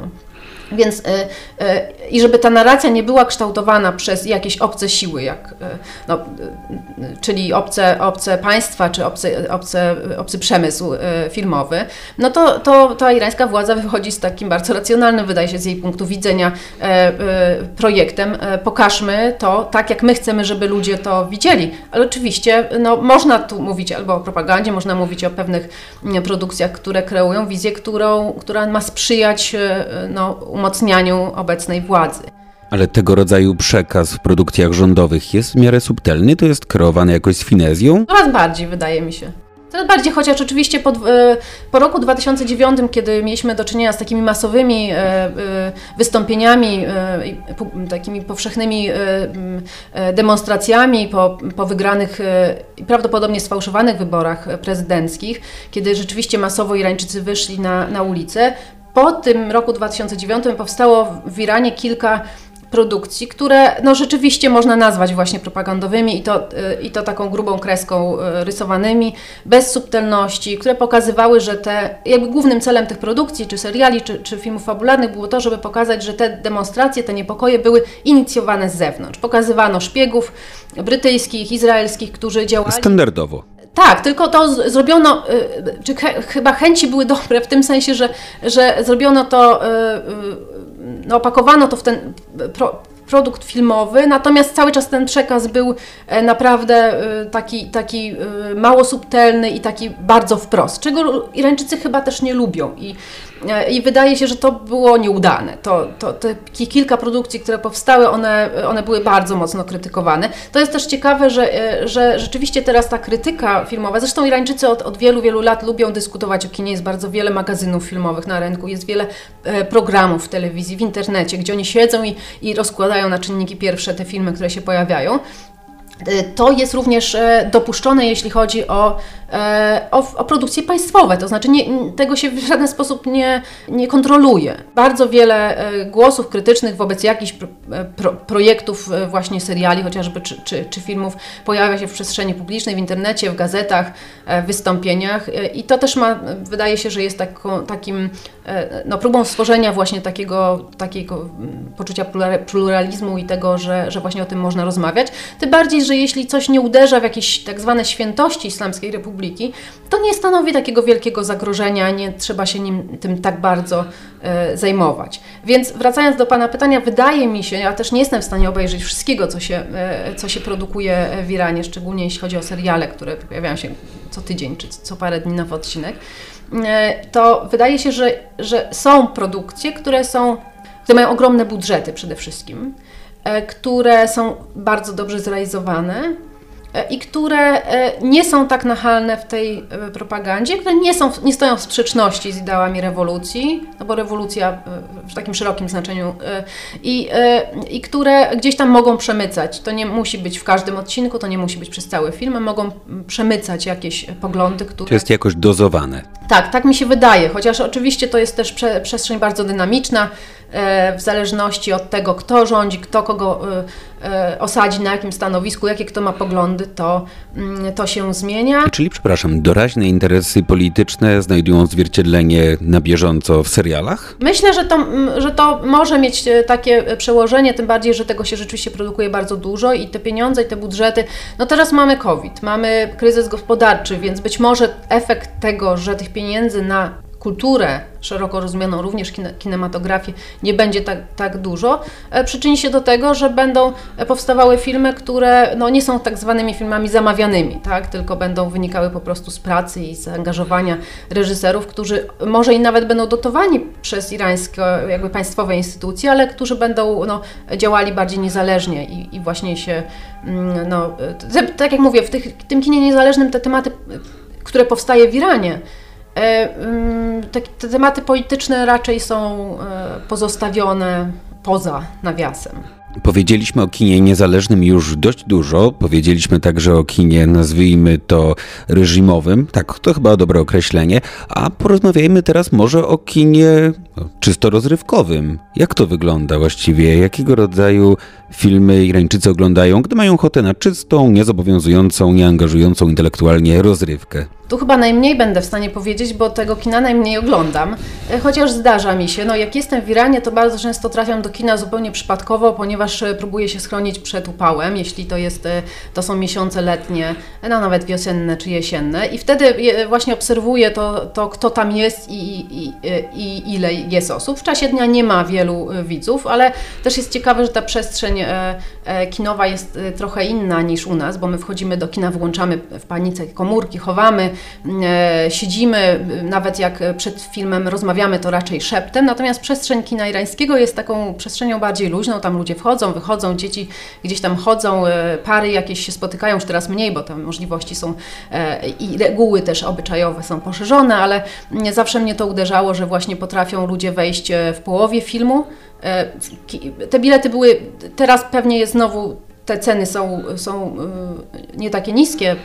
Więc y, y, i żeby ta narracja nie była kształtowana przez jakieś obce siły, jak, y, no, czyli obce, obce państwa, czy obce, obce, obcy przemysł filmowy, no to, to ta irańska władza wychodzi z takim bardzo racjonalnym, wydaje się, z jej punktu widzenia e, e, projektem. E, Pokażmy to tak, jak my chcemy, żeby ludzie to widzieli. Ale oczywiście no, można tu mówić albo o propagandzie, można mówić o pewnych mm, produkcjach, które kreują wizję, którą, która ma sprzyjać no, umocnianiu obecnej władzy. Ale tego rodzaju przekaz w produkcjach rządowych jest w miarę subtelny, to jest kreowany jakoś z finezją. Coraz bardziej wydaje mi się. Coraz bardziej, chociaż oczywiście po, e, po roku 2009, kiedy mieliśmy do czynienia z takimi masowymi e, e, wystąpieniami, takimi powszechnymi demonstracjami po, po wygranych i prawdopodobnie sfałszowanych wyborach prezydenckich, kiedy rzeczywiście masowo Irańczycy wyszli na, na ulicę, po tym roku 2009 powstało w Iranie kilka produkcji, które no, rzeczywiście można nazwać właśnie propagandowymi i to, y, i to taką grubą kreską y, rysowanymi, bez subtelności, które pokazywały, że te, jakby głównym celem tych produkcji, czy seriali, czy, czy filmów fabularnych było to, żeby pokazać, że te demonstracje, te niepokoje były inicjowane z zewnątrz. Pokazywano szpiegów brytyjskich, izraelskich, którzy działali... Standardowo. Tak, tylko to zrobiono, y, czy chyba chęci były dobre w tym sensie, że, że zrobiono to no, opakowano to w ten pro, produkt filmowy, natomiast cały czas ten przekaz był e, naprawdę taki, taki mało subtelny i taki bardzo wprost, czego Irańczycy chyba też nie lubią i, i wydaje się, że to było nieudane. To, to, te kilka produkcji, które powstały, one, one były bardzo mocno krytykowane. To jest też ciekawe, że, że rzeczywiście teraz ta krytyka filmowa, zresztą Irańczycy od, od wielu, wielu lat lubią dyskutować o kinie, jest bardzo wiele magazynów filmowych na rynku, jest wiele programów w telewizji, w internecie, gdzie oni siedzą i, i rozkładają na czynniki pierwsze te filmy, które się pojawiają. E, to jest również e, dopuszczone, jeśli chodzi o, e, o, o, produkcje państwowe, to znaczy nie, tego się w żaden sposób nie, nie kontroluje. Bardzo wiele głosów krytycznych wobec jakichś pro, projektów, właśnie seriali chociażby, czy, czy, czy, filmów pojawia się w przestrzeni publicznej, w internecie, w gazetach, w wystąpieniach i to też ma, wydaje się, że jest taką, takim no, próbą stworzenia właśnie takiego, takiego mm, poczucia pluralizmu i tego, że, że właśnie o tym można rozmawiać. Tym bardziej, że jeśli coś nie uderza w jakieś tak zwane świętości Islamskiej Republiki, to nie stanowi takiego wielkiego zagrożenia, nie trzeba się nim, tym tak bardzo e, zajmować. Więc wracając do Pana pytania, wydaje mi się, ja też nie jestem w stanie obejrzeć wszystkiego, co się, e, co się produkuje w Iranie, szczególnie jeśli chodzi o seriale, które pojawiają się co tydzień czy co parę dni nowy odcinek, e, to wydaje się, że, że są produkcje, które są, które mają ogromne budżety przede wszystkim które są bardzo dobrze zrealizowane e, i które e, nie są tak nachalne w tej propagandzie, które nie, są, nie stoją w sprzeczności z ideałami rewolucji, no bo rewolucja w takim szerokim znaczeniu, i, i które gdzieś tam mogą przemycać. To nie musi być w każdym odcinku, to nie musi być przez cały film, mogą przemycać jakieś poglądy, które... To jest jakoś dozowane. Tak, tak mi się wydaje, chociaż oczywiście to jest też prze, przestrzeń bardzo dynamiczna, E, w zależności od tego, kto rządzi, kto kogo e, e, osadzi na jakim stanowisku, jakie kto ma poglądy, to, mm, to się zmienia. Czyli, przepraszam, doraźne interesy polityczne znajdują odzwierciedlenie na bieżąco w serialach? Myślę, że to, że to może mieć takie przełożenie, tym bardziej, że tego się rzeczywiście produkuje bardzo dużo i te pieniądze i te budżety. No teraz mamy COVID, mamy kryzys gospodarczy, więc być może efekt tego, że tych pieniędzy na kulturę szeroko rozumianą, również kinematografię, nie będzie tak, tak dużo, e, przyczyni się do tego, że będą powstawały filmy, które no, nie są tak zwanymi filmami zamawianymi, tak? tylko będą wynikały po prostu z pracy i zaangażowania reżyserów, którzy może i nawet będą dotowani przez irańskie jakby państwowe instytucje, ale którzy będą no, działali bardziej niezależnie i, i właśnie się, mm, no, tak jak mówię, w, tych, tym kinie niezależnym te tematy, które powstaje w Iranie, E, te, te tematy polityczne raczej są e, pozostawione poza nawiasem. Powiedzieliśmy o kinie niezależnym już dość dużo. Powiedzieliśmy także o kinie, nazwijmy to reżimowym. Tak, to chyba dobre określenie. A porozmawiajmy teraz może o kinie czysto rozrywkowym. Jak to wygląda właściwie? Jakiego rodzaju filmy Irańczycy oglądają, gdy mają ochotę na czystą, niezobowiązującą, nieangażującą intelektualnie rozrywkę? Tu chyba najmniej będę w stanie powiedzieć, bo tego kina najmniej oglądam. E, chociaż zdarza mi się. No, jak jestem w Iranie, to bardzo często trafiam do kina zupełnie przypadkowo, ponieważ e, próbuję się schronić przed upałem, jeśli to, jest, e, to są miesiące letnie, no nawet wiosenne czy jesienne. I wtedy właśnie obserwuję to, to kto tam jest i, i, i ile jest osób. W czasie dnia nie ma wielu widzów, ale też jest ciekawe, że ta przestrzeń kinowa jest trochę inna niż u nas, bo my wchodzimy do kina, wyłączamy w panice komórki, chowamy, siedzimy, nawet jak przed filmem rozmawiamy, to raczej szeptem, natomiast przestrzeń kina irańskiego jest taką przestrzenią bardziej luźną, tam ludzie wchodzą, wychodzą, dzieci gdzieś tam chodzą, pary jakieś się spotykają, już teraz mniej, bo tam możliwości są i reguły też obyczajowe są poszerzone, ale zawsze mnie to uderzało, że właśnie potrafią ludzie wejść e, w połowie filmu. E, te bilety były, teraz pewnie jest znowu te ceny są, są y, nie takie niskie y,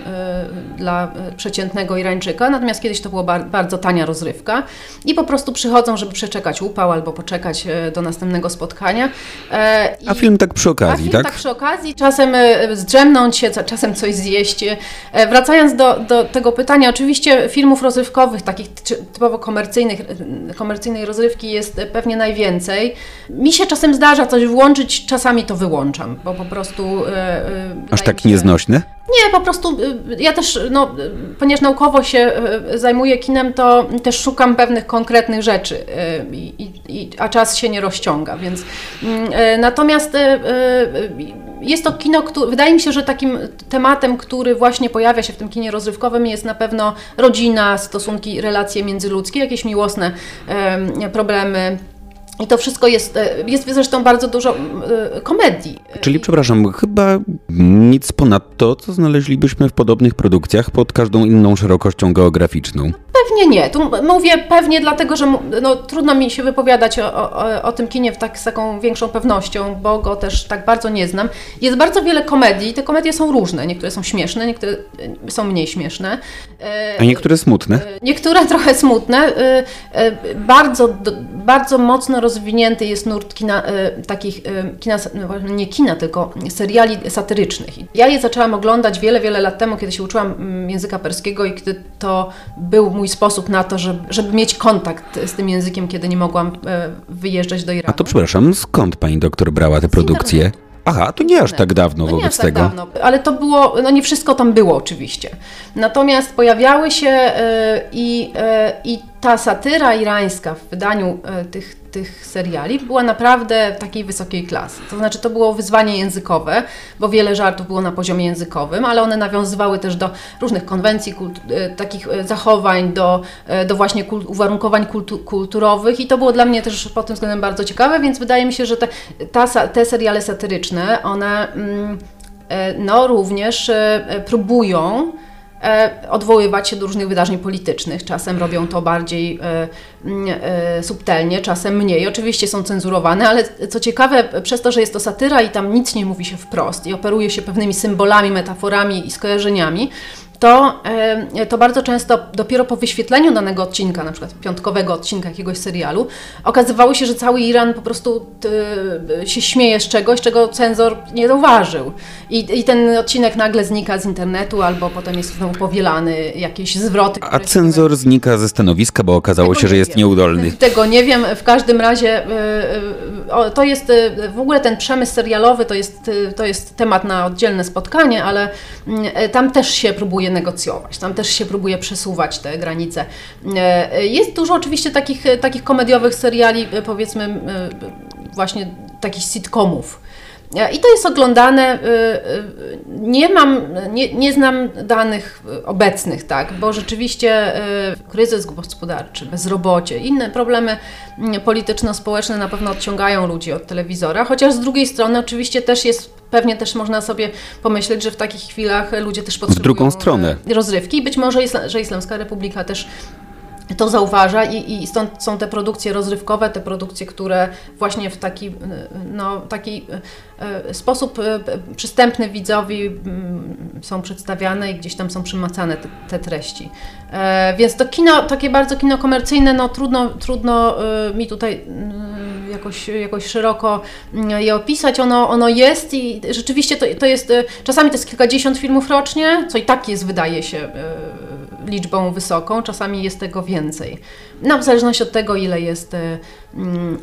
dla przeciętnego Irańczyka, natomiast kiedyś to była bardzo tania rozrywka i po prostu przychodzą, żeby przeczekać upał albo poczekać y, do następnego spotkania. E, a film tak przy okazji, a film tak? tak przy okazji, czasem zdrzemnąć się, czasem coś zjeść. E, wracając do, do tego pytania, oczywiście filmów rozrywkowych, takich typowo komercyjnych, komercyjnej rozrywki jest pewnie najwięcej. Mi się czasem zdarza coś włączyć, czasami to wyłączam, bo po prostu E, e, Aż tak nieznośny? Nie, po prostu e, ja też, no, ponieważ naukowo się zajmuję kinem, to też szukam pewnych konkretnych rzeczy, i, i, a czas się nie rozciąga, więc mm, natomiast jest to kino, który, wydaje mi się, że takim tematem, który właśnie pojawia się w tym kinie rozrywkowym jest na pewno rodzina, stosunki, relacje międzyludzkie, jakieś miłosne problemy i to wszystko jest, e, jest zresztą bardzo dużo e, komedii. Czyli, przepraszam, chyba nic ponad to, co znaleźlibyśmy w podobnych produkcjach pod każdą inną szerokością geograficzną. Pewnie nie. Tu mówię pewnie dlatego, że no, trudno mi się wypowiadać o, o, o tym kinie tak, z taką większą pewnością, bo go też tak bardzo nie znam. Jest bardzo wiele komedii. Te komedie są różne. Niektóre są śmieszne, niektóre e, są mniej śmieszne. A niektóre smutne? Niektóre trochę smutne. Bardzo, bardzo mocno rozwinięty jest nurt kina, e, takich, e, kina, no nie kina, tylko seriali satyrycznych. Ja je zaczęłam oglądać wiele, wiele lat temu, kiedy się uczyłam mm, języka perskiego i kiedy to był mój sposób na to, żeby, żeby mieć kontakt z tym językiem, kiedy nie mogłam e, wyjeżdżać do Iranu. A to przepraszam, skąd pani doktor brała te produkcje? Aha, to nie aż tak dawno no wobec tak tego. Dawno, ale to było, no nie wszystko tam było oczywiście. Natomiast pojawiały się i, i ta satyra irańska w wydaniu tych, tych seriali była naprawdę takiej wysokiej klasy. To znaczy to było wyzwanie językowe, bo wiele żartów było na poziomie językowym, ale one nawiązywały też do różnych konwencji, kult, takich zachowań, do, do właśnie kult, uwarunkowań kultu, kulturowych i to było dla mnie też pod tym względem bardzo ciekawe, więc wydaje mi się, że te, ta, te seriale satyryczne, one mm, no, również e, próbują e, odwoływać się do różnych wydarzeń politycznych. Czasem robią to bardziej e, mm, subtelnie, czasem mniej. Oczywiście są cenzurowane, ale co ciekawe, przez to, że jest to satyra i tam nic nie mówi się wprost i operuje się pewnymi symbolami, metaforami i skojarzeniami, to, to bardzo często dopiero po wyświetleniu danego odcinka, na przykład piątkowego odcinka jakiegoś serialu, okazywało się, że cały Iran po prostu się śmieje z czegoś, czego cenzor nie zauważył. I, I ten odcinek nagle znika z internetu, albo potem jest znowu powielany, jakieś zwroty. A cenzor znika ze stanowiska, bo okazało się, że jest wiem. nieudolny. Tego nie wiem. W każdym razie e, e, to jest e, w ogóle ten przemysł serialowy, to jest, to jest temat na oddzielne spotkanie, ale mm, tam też się próbuje negocjować, tam też się próbuje przesuwać te granice. E, jest dużo oczywiście takich, takich komediowych seriali, e, powiedzmy e, właśnie takich sitcomów. I to jest oglądane. Nie mam, nie, nie znam danych obecnych, tak, bo rzeczywiście kryzys gospodarczy, bezrobocie, inne problemy mm, polityczno-społeczne na pewno odciągają ludzi od telewizora, chociaż z drugiej strony oczywiście też jest pewnie też można sobie pomyśleć, że w takich chwilach ludzie też potrzebują w drugą stronę. rozrywki być może, że Islamska Republika też to zauważa i, i stąd są te produkcje rozrywkowe, te produkcje, które właśnie w taki, no, taki e, sposób e, przystępny widzowi mm, są przedstawiane i gdzieś tam są przymacane te, te treści. E, więc to kino, takie bardzo kino komercyjne, no trudno, trudno mi tutaj jakoś, jakoś szeroko je opisać. Ono, ono jest i rzeczywiście to, to jest, czasami to jest kilkadziesiąt filmów rocznie, co i tak jest, wydaje się, liczbą wysoką, czasami jest tego więcej. No, w zależności od tego, ile jest, mm,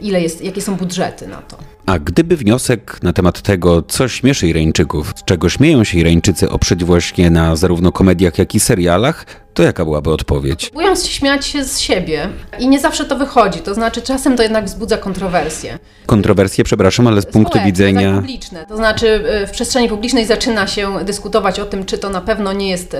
ile jest, jakie są budżety na to. A gdyby wniosek na temat tego, co śmieszy Irańczyków, z czego śmieją się Irańczycy oprzeć właśnie na zarówno komediach, jak i serialach, to jaka byłaby odpowiedź? Próbują śmiać się z siebie i nie zawsze to wychodzi, to znaczy czasem to jednak wzbudza kontrowersje. Kontrowersje, przepraszam, ale z punktu Społeczne, widzenia... tak, publiczne. To znaczy y, w przestrzeni publicznej zaczyna się dyskutować o tym, czy to na pewno nie jest e,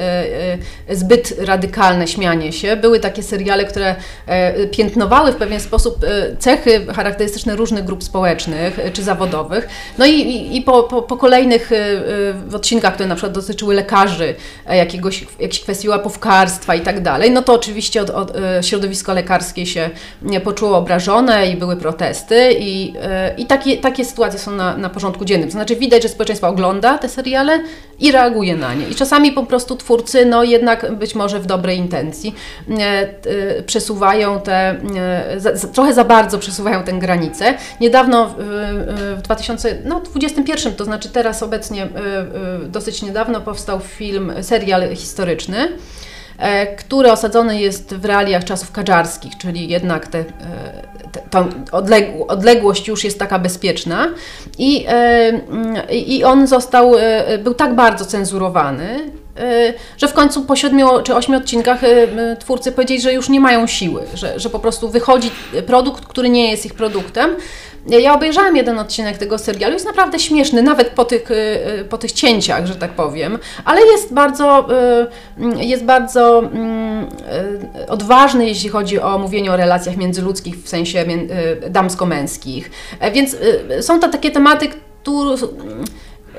e, zbyt radykalne śmianie się. Były takie seriale, które e, piętnowały w pewien sposób cechy charakterystyczne różnych grup społecznych czy zawodowych. No i, i, i po, po, po, kolejnych odcinkach, które na przykład dotyczyły lekarzy, jakiegoś, jakichś kwestii łapówkarstwa i tak dalej, no to oczywiście od, od, środowisko lekarskie się poczuło obrażone i były protesty i, i takie, takie sytuacje są na, na porządku dziennym. To znaczy widać, że społeczeństwo ogląda te seriale i reaguje na nie. I czasami po prostu twórcy, no jednak być może w dobrej intencji, przesuwają te, za, trochę za bardzo przesuwają tę granicę. Niedawno w 2021, to znaczy teraz obecnie dosyć niedawno powstał film, serial historyczny, E, który osadzony jest w realiach czasów kadżarskich, czyli jednak te, e, te, odległość już jest taka bezpieczna. I, e, i on został, był tak bardzo cenzurowany, że w końcu po siedmiu czy ośmiu odcinkach twórcy powiedzieli, że już nie mają siły, że, że po prostu wychodzi produkt, który nie jest ich produktem, ja obejrzałam jeden odcinek tego serialu, jest naprawdę śmieszny, nawet po tych, y, y, po tych cięciach, że tak powiem, ale jest bardzo, y, jest bardzo mm, odważny, jeśli chodzi o mówienie o relacjach międzyludzkich w sensie damsko-męskich. E, więc są to takie tematy, które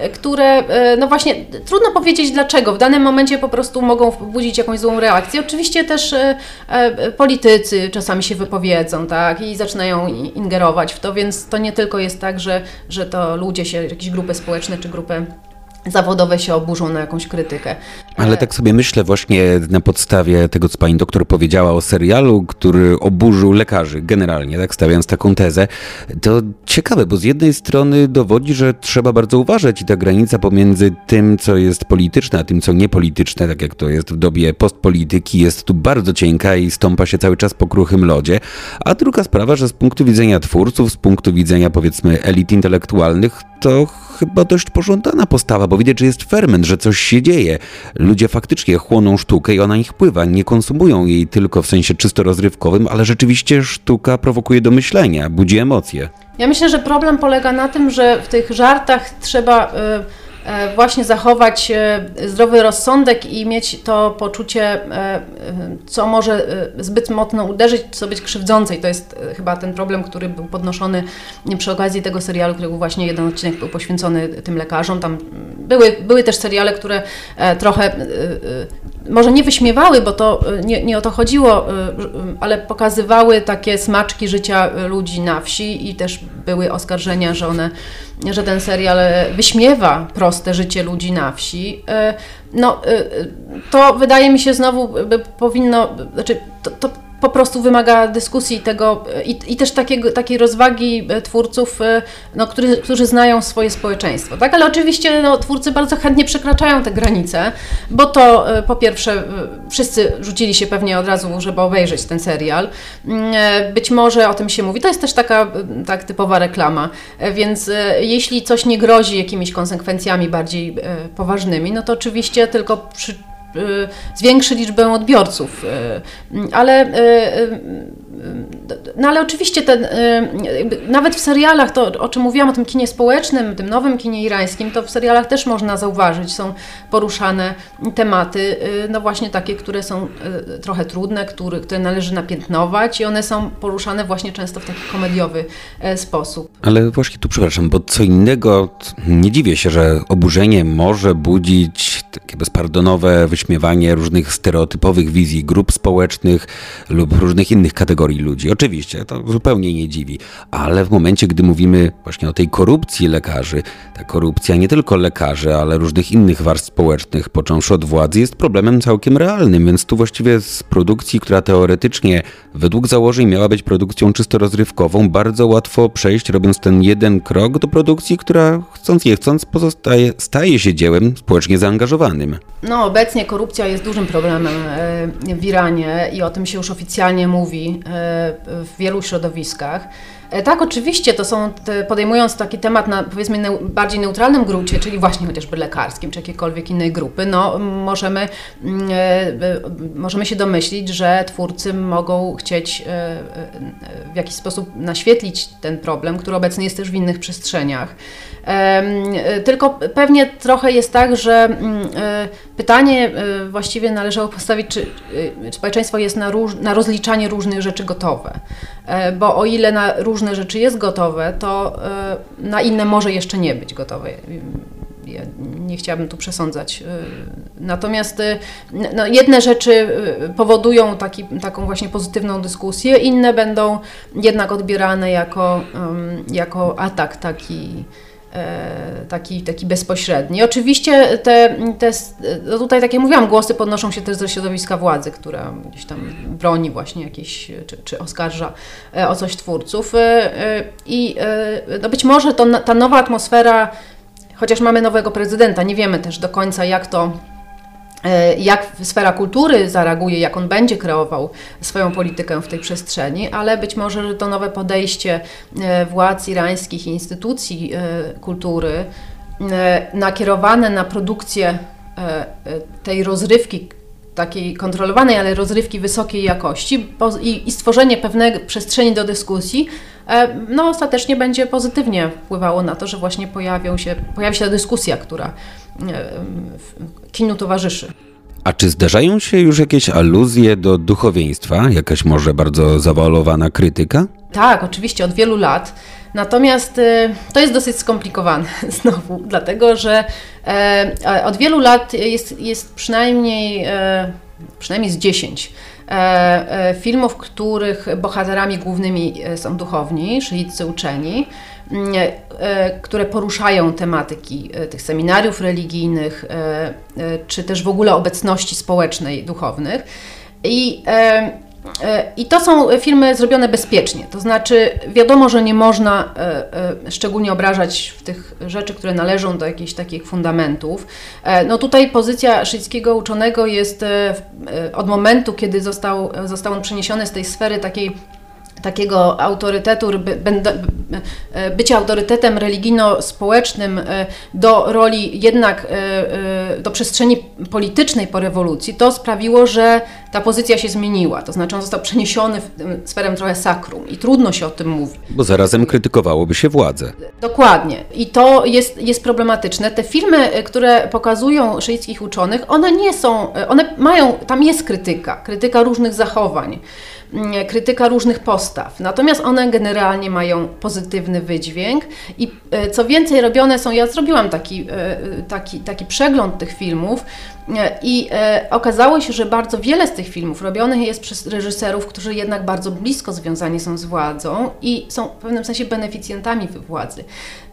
które, e, no właśnie, trudno powiedzieć dlaczego. W danym momencie po prostu mogą budzić jakąś złą reakcję. Oczywiście też e, e, politycy czasami się wypowiedzą, tak, i zaczynają ingerować w to, więc to nie tylko jest tak, że, że to ludzie się, jakieś grupy społeczne czy grupy zawodowe się oburzą na jakąś krytykę. Ale tak sobie myślę właśnie na podstawie tego, co pani doktor powiedziała o serialu, który oburzył lekarzy generalnie, tak stawiając taką tezę, to ciekawe, bo z jednej strony dowodzi, że trzeba bardzo uważać i ta granica pomiędzy tym, co jest polityczne, a tym, co niepolityczne, tak jak to jest w dobie postpolityki, jest tu bardzo cienka i stąpa się cały czas po kruchym lodzie. A druga sprawa, że z punktu widzenia twórców, z punktu widzenia powiedzmy elit intelektualnych, to chyba dość pożądana postawa, bo widać, że jest ferment, że coś się dzieje. Ludzie faktycznie chłoną sztukę i ona ich pływa, nie konsumują jej tylko w sensie czysto rozrywkowym, ale rzeczywiście sztuka prowokuje do myślenia, budzi emocje. Ja myślę, że problem polega na tym, że w tych żartach trzeba. E, właśnie zachować e, zdrowy rozsądek i mieć to poczucie, e, co może zbyt mocno uderzyć, co być krzywdzące. I to jest chyba ten problem, który był podnoszony przy okazji tego serialu, który właśnie jeden odcinek był poświęcony tym lekarzom. Tam były, były też seriale, które trochę może nie wyśmiewały, bo to nie, nie o to chodziło, ale pokazywały takie smaczki życia ludzi na wsi i też były oskarżenia, że one że ten serial wyśmiewa proste życie ludzi na wsi. E, no, e, to wydaje mi się znowu powinno, znaczy to, to po prostu wymaga dyskusji tego i, i też takiego, takiej rozwagi e, twórców, e, no, którzy, którzy znają swoje społeczeństwo. Tak? Ale oczywiście no, twórcy bardzo chętnie przekraczają te granice, bo to e, po pierwsze wszyscy rzucili się pewnie od razu, żeby obejrzeć ten serial. Mm, być może o tym się mówi. To jest też taka tak typowa reklama. Więc jeśli coś nie grozi jakimiś konsekwencjami bardziej poważnymi, no to oczywiście tylko przy, zwiększy liczbę odbiorców. Y, ale, y, no ale oczywiście ten, nawet w serialach, to o czym mówiłam, o tym kinie społecznym, tym nowym kinie irańskim, to w serialach też można zauważyć, są poruszane tematy, no właśnie takie, które są trochę trudne, które, które należy napiętnować i one są poruszane właśnie często w taki komediowy e, sposób. Ale właśnie tu przepraszam, bo co innego, nie dziwię się, że oburzenie może budzić takie bezpardonowe wyśmiewanie różnych stereotypowych wizji grup społecznych lub różnych innych kategorii ludzi. Oczywiście, to zupełnie nie dziwi, ale w momencie, gdy mówimy właśnie o tej korupcji lekarzy, ta korupcja nie tylko lekarzy, ale różnych innych warstw społecznych, począwszy od władzy, jest problemem całkiem realnym, więc tu właściwie z produkcji, która teoretycznie według założeń miała być produkcją czysto rozrywkową, bardzo łatwo przejść, robiąc ten jeden krok do produkcji, która chcąc nie chcąc pozostaje, staje się dziełem społecznie zaangażowanym. No, obecnie korupcja jest dużym problemem w Iranie i o tym się już oficjalnie mówi w wielu środowiskach. E, tak, oczywiście, to są, te, podejmując taki temat na powiedzmy bardziej neutralnym gruncie, czyli właśnie chociażby lekarskim, czy jakiejkolwiek innej grupy, no możemy, mm, e, e, możemy się domyślić, że twórcy mogą chcieć e, e, w jakiś sposób naświetlić ten problem, który obecnie jest też w innych przestrzeniach. E, tylko pewnie trochę jest tak, że mm, pytanie właściwie należało postawić, czy, czy społeczeństwo jest na, róż, na rozliczanie różnych rzeczy gotowe. Bo o ile na różne rzeczy jest gotowe, to e, na inne może jeszcze nie być gotowe. Ja nie chciałabym tu przesądzać. E, natomiast e, no, jedne rzeczy powodują taki, taką właśnie pozytywną dyskusję, inne będą jednak odbierane jako, jako atak taki E, taki, taki bezpośredni. Oczywiście te, te no tutaj, tak jak mówiłam, głosy podnoszą się też ze środowiska władzy, która gdzieś tam broni właśnie jakieś, czy, czy oskarża e, o coś twórców. E, I no być może to, ta nowa atmosfera, chociaż mamy nowego prezydenta, nie wiemy też do końca jak to E, jak sfera kultury zareaguje, jak on będzie kreował swoją politykę w tej przestrzeni, ale być może, że to nowe podejście e, władz irańskich i instytucji e, kultury nakierowane na produkcję tej rozrywki, takiej kontrolowanej, ale rozrywki wysokiej jakości i, stworzenie pewnej przestrzeni do dyskusji, no ostatecznie będzie pozytywnie wpływało na to, że właśnie pojawią się, pojawi się ta dyskusja, która kinu towarzyszy. A czy zdarzają się już jakieś aluzje do duchowieństwa? Jakaś może bardzo zawalowana krytyka? Tak, oczywiście, od wielu lat. Natomiast y, to jest dosyć skomplikowane znowu, dlatego że e, od wielu lat jest, jest przynajmniej, e, przynajmniej z 10 e, filmów, których bohaterami głównymi są duchowni, szyiccy uczeni. Mm, e, które poruszają tematyki e, tych seminariów religijnych, e, czy też w ogóle obecności społecznej duchownych. I i to są filmy zrobione bezpiecznie, to znaczy wiadomo, że nie można szczególnie obrażać w tych rzeczy, które należą do jakichś takich fundamentów. No tutaj pozycja szyickiego uczonego jest od momentu, kiedy został, został on przeniesiony z tej sfery takiej takiego autorytetu, e, bycia autorytetem religijno-społecznym e, do roli jednak e, do przestrzeni politycznej po rewolucji, to sprawiło, że ta pozycja się zmieniła. To znaczy on został przeniesiony w sferę trochę sakrum i trudno się o tym mówi. Bo zarazem krytykowałoby się władzę. Dokładnie. I to jest, jest problematyczne. Te filmy, które pokazują szyickich uczonych, one nie są, one mają, tam jest krytyka, krytyka różnych zachowań. Mm, krytyka różnych postaw. Natomiast one generalnie mają pozytywny wydźwięk i e, co więcej robione są, ja zrobiłam taki, e, taki, taki przegląd tych filmów e, i okazało się, że bardzo wiele z tych filmów robionych jest przez reżyserów, którzy jednak bardzo blisko związani są z władzą i są w pewnym sensie beneficjentami władzy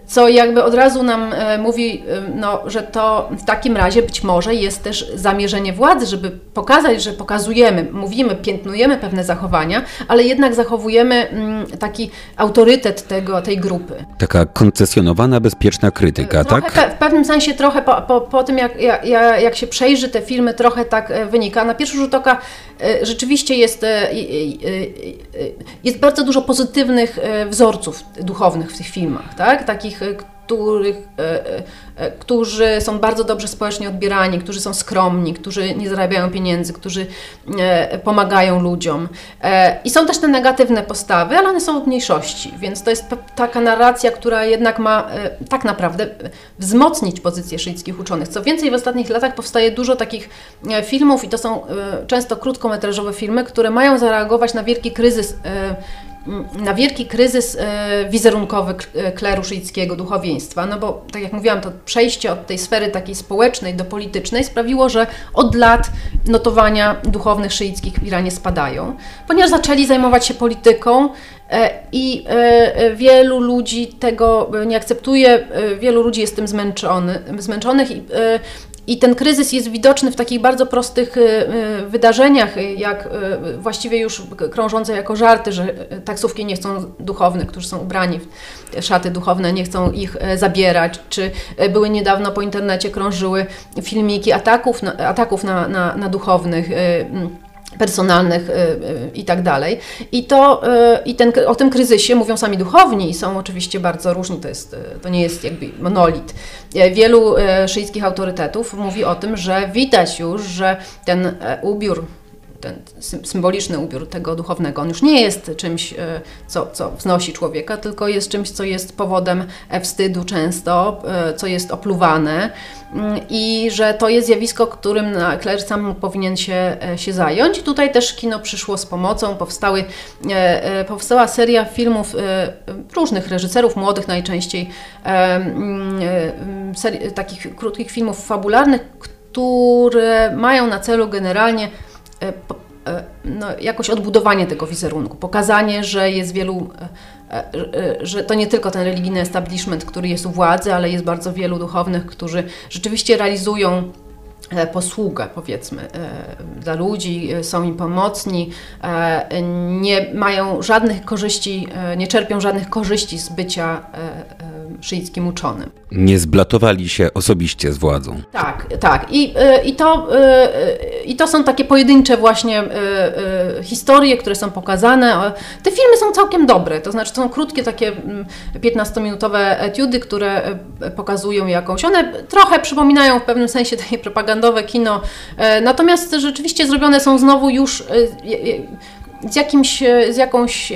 co jakby od razu nam e, mówi, e, no, że to w takim razie być może jest też zamierzenie władzy, żeby pokazać, że pokazujemy, mówimy, piętnujemy pewne zachowania, ale jednak zachowujemy mm, taki autorytet tego, tej grupy. Taka koncesjonowana, bezpieczna krytyka, trochę tak? W pewnym sensie trochę po, po, po tym, jak, jak, jak się przejrzy te filmy, trochę tak e, wynika. Na pierwszy rzut oka rzeczywiście jest, jest bardzo dużo pozytywnych wzorców duchownych w tych filmach, tak? Takich których, e, e, e, którzy są bardzo dobrze społecznie odbierani, którzy są skromni, którzy nie zarabiają pieniędzy, którzy pomagają ludziom. I są też te negatywne postawy, ale one są w mniejszości, więc to jest taka narracja, która jednak ma tak naprawdę wzmocnić pozycję szyickich uczonych. Co więcej, w ostatnich latach powstaje dużo takich filmów i to są często krótkometrażowe filmy, które mają zareagować na wielki kryzys na wielki kryzys e, wizerunkowy e, kleru szyickiego, duchowieństwa, no bo tak jak mówiłam, to przejście od tej sfery takiej społecznej do politycznej sprawiło, że od lat notowania duchownych szyickich w Iranie spadają, ponieważ zaczęli zajmować się polityką I wielu ludzi tego nie akceptuje, wielu ludzi jest tym zmęczony, zmęczonych i i ten kryzys jest widoczny w takich bardzo prostych y, y, wydarzeniach, jak y, właściwie już krążące jako żarty, że taksówki nie chcą duchownych, którzy są ubrani w szaty duchowne, nie chcą ich zabierać, czy były niedawno po internecie krążyły filmiki ataków na, ataków na, na, na duchownych personalnych y, y, i tak dalej. I, to, y, i ten, o tym kryzysie mówią sami duchowni i są oczywiście bardzo różni, to, jest, to nie jest jakby monolit. Wielu szyjskich autorytetów mówi o tym, że widać już, że ten ubiór ten symboliczny ubiór tego duchownego, on już nie jest czymś, e, co, co wznosi człowieka, tylko jest czymś, co jest powodem e, wstydu często, e, co jest opluwane mm, i że to jest zjawisko, którym Claire sam powinien się, się zająć. I tutaj też kino przyszło z pomocą, powstały, powstała seria filmów różnych reżyserów, młodych najczęściej, mm, serii, takich krótkich filmów fabularnych, które mają na celu generalnie no, jakoś odbudowanie tego wizerunku, pokazanie, że jest wielu, e, że to nie tylko ten religijny establishment, który jest u władzy, ale jest bardzo wielu duchownych, którzy rzeczywiście realizują posługę, powiedzmy, dla ludzi, są im pomocni, nie mają żadnych korzyści, nie czerpią żadnych korzyści z bycia szyickim uczonym. Nie zblatowali się osobiście z władzą. Tak, tak. I, y, i, to, y, i to są takie pojedyncze właśnie historie, które są pokazane. Te filmy są całkiem dobre, to znaczy to są krótkie takie 15-minutowe mm, etiudy, które pokazują jakąś, one trochę przypominają w pewnym sensie takie propagandowe kino, natomiast rzeczywiście zrobione są znowu już z, jakimś, z jakąś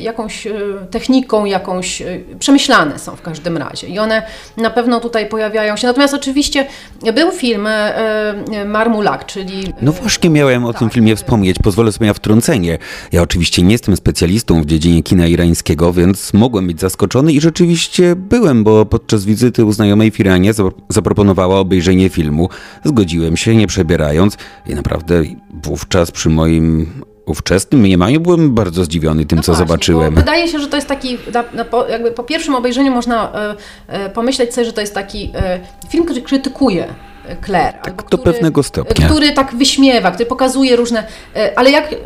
jakąś e, techniką, jakąś e, przemyślane są w każdym razie i one na pewno tutaj pojawiają się. Natomiast oczywiście był film e, Marmulak, czyli... No właśnie miałem o tak. tym filmie wspomnieć, pozwolę sobie na wtrącenie. Ja oczywiście nie jestem specjalistą w dziedzinie kina irańskiego, więc mogłem być zaskoczony i rzeczywiście byłem, bo podczas wizyty u znajomej w Iranie zaproponowała obejrzenie filmu. Zgodziłem się, nie przebierając i naprawdę wówczas przy moim ówczesnym mniemaniu byłem bardzo zdziwiony tym, no co właśnie, zobaczyłem. Wydaje się, że to jest taki, jakby po pierwszym obejrzeniu można e, e, pomyśleć sobie, że to jest taki e, film, który krytykuje Claire. Tak, do który, pewnego stopnia. Który tak wyśmiewa, który pokazuje różne. E, ale jak e,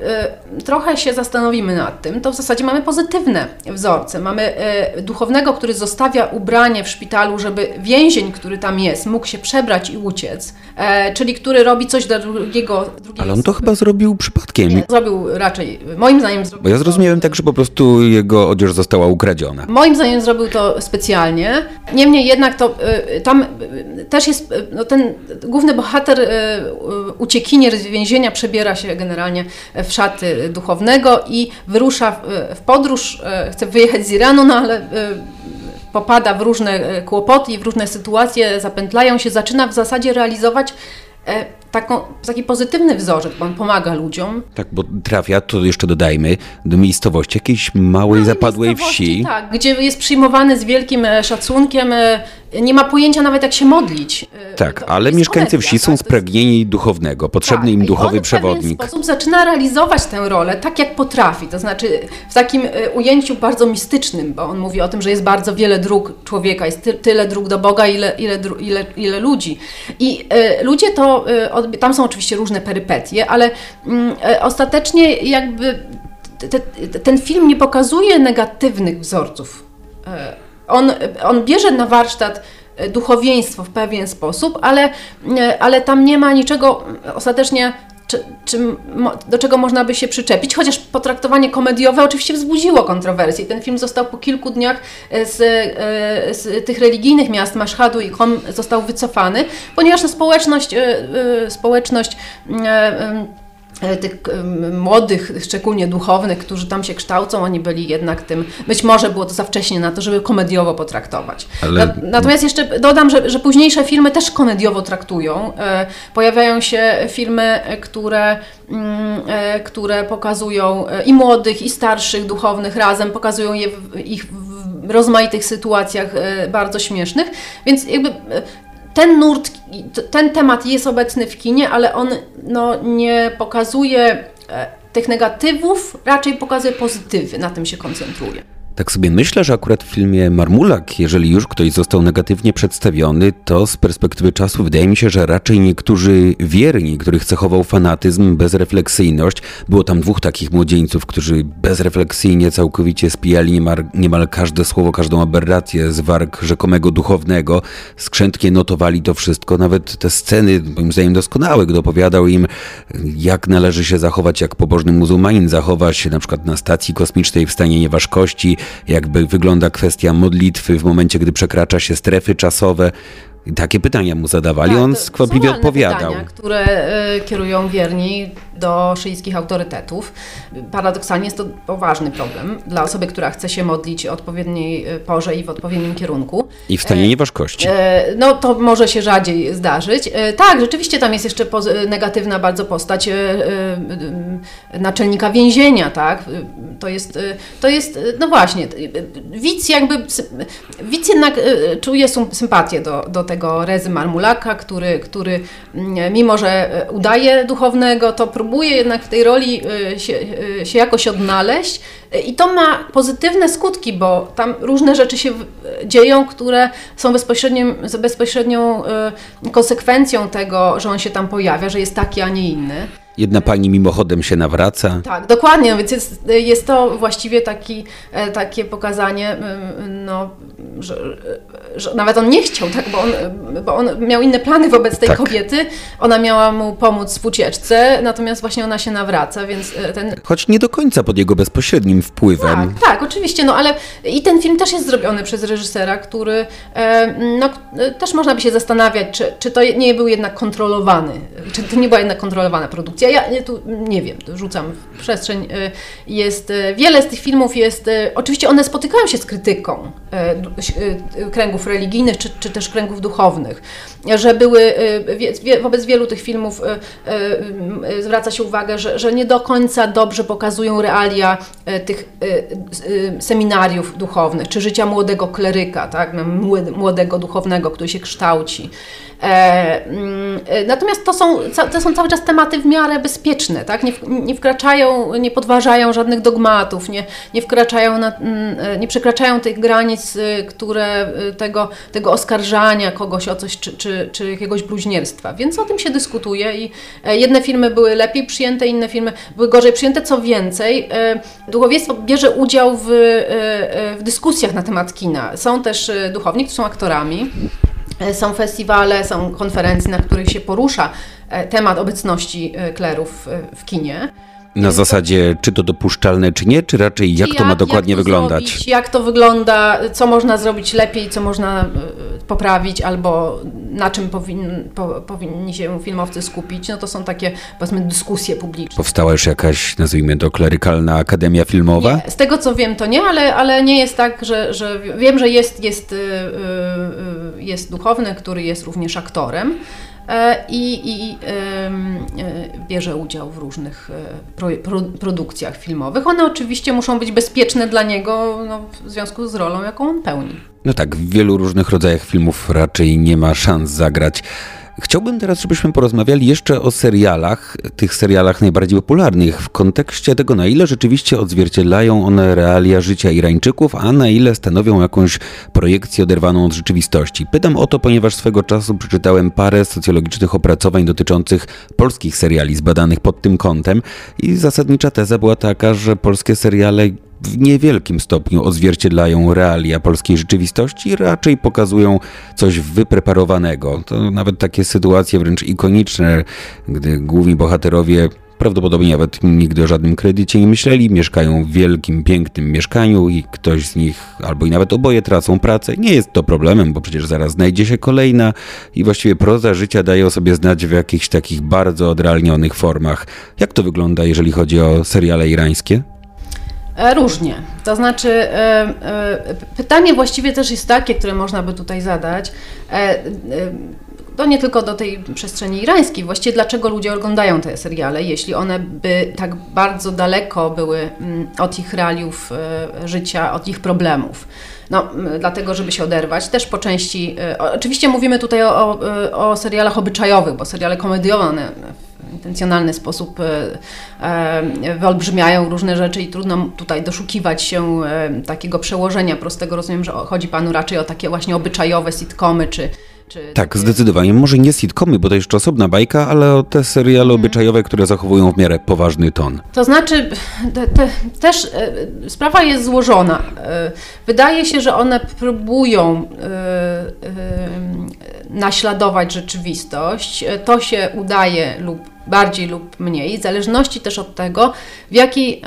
trochę się zastanowimy nad tym, to w zasadzie mamy pozytywne wzorce. Mamy e, duchownego, który zostawia ubranie w szpitalu, żeby więzień, który tam jest, mógł się przebrać i uciec, czyli który robi coś dla drugiego. Ale on to chyba zrobił przypadkiem. Nie, zrobił raczej, moim zdaniem zrobił Bo ja zrozumiałem to, tak, że po prostu jego odzież została ukradziona. Moim zdaniem zrobił to specjalnie. Niemniej jednak to tam też jest no, ten główny bohater e, uciekinier z więzienia przebiera się generalnie w szaty duchownego i wyrusza w podróż, e, chce wyjechać z Iranu, no ale e, popada w różne kłopoty i w różne sytuacje, zapętlają się, zaczyna w zasadzie realizować taką, taki pozytywny wzorzec, bo on pomaga ludziom. Tak, bo trafia, to jeszcze dodajmy, do miejscowości jakiejś małej, zapadłej wsi. Tak, gdzie jest przyjmowany z wielkim szacunkiem, nie ma pojęcia nawet jak się modlić. E, tak, ale mieszkańcy wsi są tak? spragnieni duchownego, potrzebny tak, im duchowy on przewodnik. W sposób zaczyna realizować tę rolę tak jak potrafi, to znaczy w takim e, ujęciu bardzo mistycznym, bo on mówi o tym, że jest bardzo wiele dróg człowieka, jest ty, tyle dróg do Boga, ile, ile, ile, ile ludzi. I y, ludzie to, y, tam są oczywiście różne perypetie, ale y, ostatecznie jakby te, ten film nie pokazuje negatywnych wzorców. On, on bierze na warsztat e, duchowieństwo w pewien sposób, ale, e, ale tam nie ma niczego ostatecznie czy, czy, do czego można by się przyczepić, chociaż potraktowanie komediowe oczywiście wzbudziło kontrowersje. Ten film został po kilku dniach e, z, z tych religijnych miast Maszhadu i Kom został wycofany, ponieważ społeczność, społeczność E, tych młodych, szczególnie duchownych, którzy tam się kształcą, oni byli jednak tym, być może było to za wcześnie na to, żeby komediowo potraktować. Ale... Natomiast jeszcze dodam, że, że późniejsze filmy też komediowo traktują. E, pojawiają się filmy, które, mm, e, które pokazują i młodych, i starszych duchownych razem, pokazują je w, ich w rozmaitych sytuacjach bardzo śmiesznych, więc jakby ten nurt, ten temat jest obecny w kinie, ale on no, nie pokazuje e, tych negatywów raczej pokazuje pozytywy, na tym się koncentruje. Tak sobie myślę, że akurat w filmie Marmulak, jeżeli już ktoś został negatywnie przedstawiony, to z perspektywy czasu wydaje mi się, że raczej niektórzy wierni, których cechował fanatyzm, bezrefleksyjność. Było tam dwóch takich młodzieńców, którzy bezrefleksyjnie całkowicie spijali niemal, niemal każde słowo, każdą aberrację z warg rzekomego duchownego. Skrzętnie notowali to wszystko, nawet te sceny, moim zdaniem doskonałe, gdy opowiadał im, jak należy się zachować, jak pobożny muzułmanin zachowa się na przykład na stacji kosmicznej w stanie nieważkości, jakby wygląda kwestia modlitwy w momencie, gdy przekracza się strefy czasowe. Takie pytania mu zadawali, Tak, on skwapliwie odpowiadał. Pytania, które y, kierują wierni do szyjskich autorytetów. Paradoksalnie jest to poważny problem dla osoby, która chce się modlić o odpowiedniej y, porze i w odpowiednim kierunku. I w stanie nieważkości. E, No to może się rzadziej zdarzyć. E, Tak, rzeczywiście tam jest jeszcze negatywna bardzo postać e, e, e, naczelnika więzienia, tak? E, To jest, e, to jest, e, no właśnie, e, widz jakby, widz jednak e, czuje sym- sympatię do, do tego Rezy Marmulaka, który, który mm, mimo, że e, udaje duchownego, to próbuje jednak w tej roli e, się, e, się jakoś odnaleźć E, i to ma pozytywne skutki, bo tam różne rzeczy się dzieją, które są bezpośrednią konsekwencją tego, że on się tam pojawia, że jest taki, a nie inny. Jedna pani mimochodem się nawraca. Tak, dokładnie, więc jest, jest to właściwie taki, e, takie pokazanie, no, że, że nawet on nie chciał, tak, bo on, bo on miał inne plany wobec tej Tak. kobiety. Ona miała mu pomóc w ucieczce, natomiast właśnie ona się nawraca, więc e, ten, Choć nie do końca pod jego bezpośrednim wpływem. Tak, tak, oczywiście, no ale i ten film też jest zrobiony przez reżysera, który e, no, też można by się zastanawiać, czy, czy to nie był jednak kontrolowany, czy to nie była jednak kontrolowana produkcja. Ja nie, tu nie wiem, rzucam w przestrzeń. E, Jest, e, wiele z tych filmów jest, e, oczywiście one spotykają się z krytyką kręgów religijnych, czy, czy też kręgów duchownych, że były, wobec wielu tych filmów zwraca się uwagę, że, że nie do końca dobrze pokazują realia tych seminariów duchownych, czy życia młodego kleryka, tak? no, młode- młodego duchownego, który się kształci. E, mm, e, natomiast to są, to są cały czas tematy w miarę bezpieczne, tak? nie, nie wkraczają, nie podważają żadnych dogmatów, nie, nie wkraczają, na, mm, e, nie przekraczają tych granic, e, które e, tego, tego oskarżania kogoś o coś, czy, czy, czy jakiegoś bluźnierstwa. Więc o tym się dyskutuje i jedne filmy były lepiej przyjęte, inne filmy były gorzej przyjęte. Co więcej, duchowieństwo bierze udział w, w dyskusjach na temat kina. Są też duchowni, którzy są aktorami. E, Są festiwale, są konferencje, na których się porusza e, temat obecności e, klerów w kinie. Na zasadzie, czy to dopuszczalne, czy nie, czy raczej jak to ma dokładnie jak to wyglądać. Zrobić, jak to wygląda, co można zrobić lepiej, co można e, poprawić, albo na czym powin, po, powinni się filmowcy skupić. No to są takie, powiedzmy, dyskusje publiczne. Powstała już jakaś, nazwijmy to, klerykalna akademia filmowa? Nie, z tego co wiem, to nie, ale, ale nie jest tak, że, że wiem, że jest, jest, y, y, jest duchowny, który jest również aktorem. E, I, i e, bierze udział w różnych e, pro, pro, produkcjach filmowych. One oczywiście muszą być bezpieczne dla niego no, w związku z rolą, jaką on pełni. No tak, w wielu różnych rodzajach filmów raczej nie ma szans zagrać. Chciałbym teraz, żebyśmy porozmawiali jeszcze o serialach, tych serialach najbardziej popularnych, w kontekście tego, na ile rzeczywiście odzwierciedlają one realia życia Irańczyków, a na ile stanowią jakąś projekcję oderwaną od rzeczywistości. Pytam o to, ponieważ swego czasu przeczytałem parę socjologicznych opracowań dotyczących polskich seriali zbadanych pod tym kątem i zasadnicza teza była taka, że polskie seriale w niewielkim stopniu odzwierciedlają realia polskiej rzeczywistości, raczej pokazują coś wypreparowanego. To nawet takie sytuacje wręcz ikoniczne, gdy główni bohaterowie prawdopodobnie nawet nigdy o żadnym kredycie nie myśleli, mieszkają w wielkim, pięknym mieszkaniu i ktoś z nich, albo i nawet oboje tracą pracę. Nie jest to problemem, bo przecież zaraz znajdzie się kolejna i właściwie proza życia daje o sobie znać w jakichś takich bardzo odrealnionych formach. Jak to wygląda, jeżeli chodzi o seriale irańskie? E, Różnie. To znaczy, e, e, pytanie właściwie też jest takie, które można by tutaj zadać. To nie tylko do tej przestrzeni irańskiej. Właściwie dlaczego ludzie oglądają te seriale, jeśli one by tak bardzo daleko były mm, od ich realiów życia, od ich problemów. No, dlatego, żeby się oderwać. Też po części, oczywiście mówimy tutaj o, o serialach obyczajowych, bo seriale komediowe, one intencjonalny sposób wyolbrzymiają różne rzeczy i trudno tutaj doszukiwać się takiego przełożenia prostego. Rozumiem, że chodzi Panu raczej o takie właśnie obyczajowe sitcomy czy tak, zdecydowanie. Może nie sitcomy, bo to jeszcze osobna bajka, ale o te seriale hmm. obyczajowe, które zachowują w miarę poważny ton. To znaczy, te, te, też e, sprawa jest złożona. E, wydaje się, że one próbują e, naśladować rzeczywistość. To się udaje lub bardziej lub mniej, w zależności też od tego, w jakiej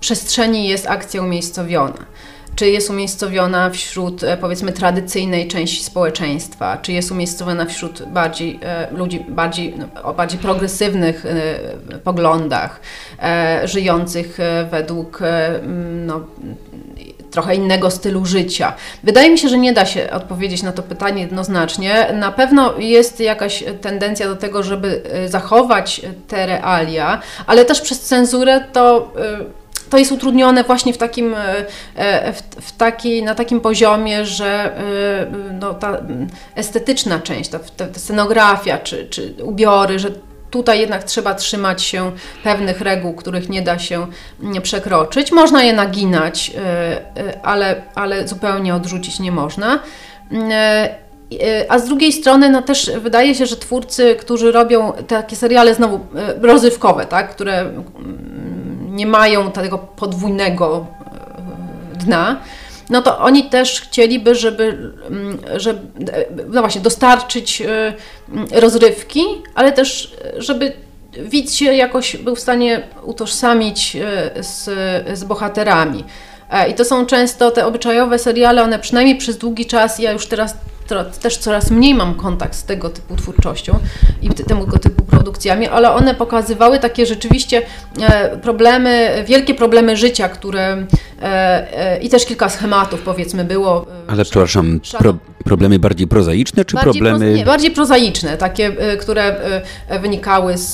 przestrzeni jest akcja umiejscowiona. Czy jest umiejscowiona wśród e, powiedzmy tradycyjnej części społeczeństwa, czy jest umiejscowiona wśród bardziej e, ludzi bardziej, no, o bardziej progresywnych e, poglądach, żyjących według no, trochę innego stylu życia. Wydaje mi się, że nie da się odpowiedzieć na to pytanie jednoznacznie. Na pewno jest jakaś tendencja do tego, żeby zachować te realia, ale też przez cenzurę to to jest utrudnione właśnie w takim, e, e, w, w taki, na takim poziomie, że no, ta estetyczna część, ta, ta scenografia czy, czy ubiory, że tutaj jednak trzeba trzymać się pewnych reguł, których nie da się przekroczyć. Można je naginać, ale, ale zupełnie odrzucić nie można. A z drugiej strony, no też wydaje się, że twórcy, którzy robią takie seriale znowu rozrywkowe, tak, które nie mają tego podwójnego e, dna, no to oni też chcieliby, żeby, mm, żeby no właśnie, dostarczyć e, rozrywki, ale też, żeby widz się jakoś był w stanie utożsamić e, z, z bohaterami. I to są często te obyczajowe seriale, one przynajmniej przez długi czas, ja już teraz też coraz mniej mam kontakt z tego typu twórczością i tego typu produkcjami, ale one pokazywały takie rzeczywiście e, problemy, wielkie problemy życia, które e, e, i też kilka schematów powiedzmy było. Ale przepraszam, pro, problemy bardziej prozaiczne czy bardziej problemy... Proza, nie, bardziej prozaiczne, takie, które wynikały z,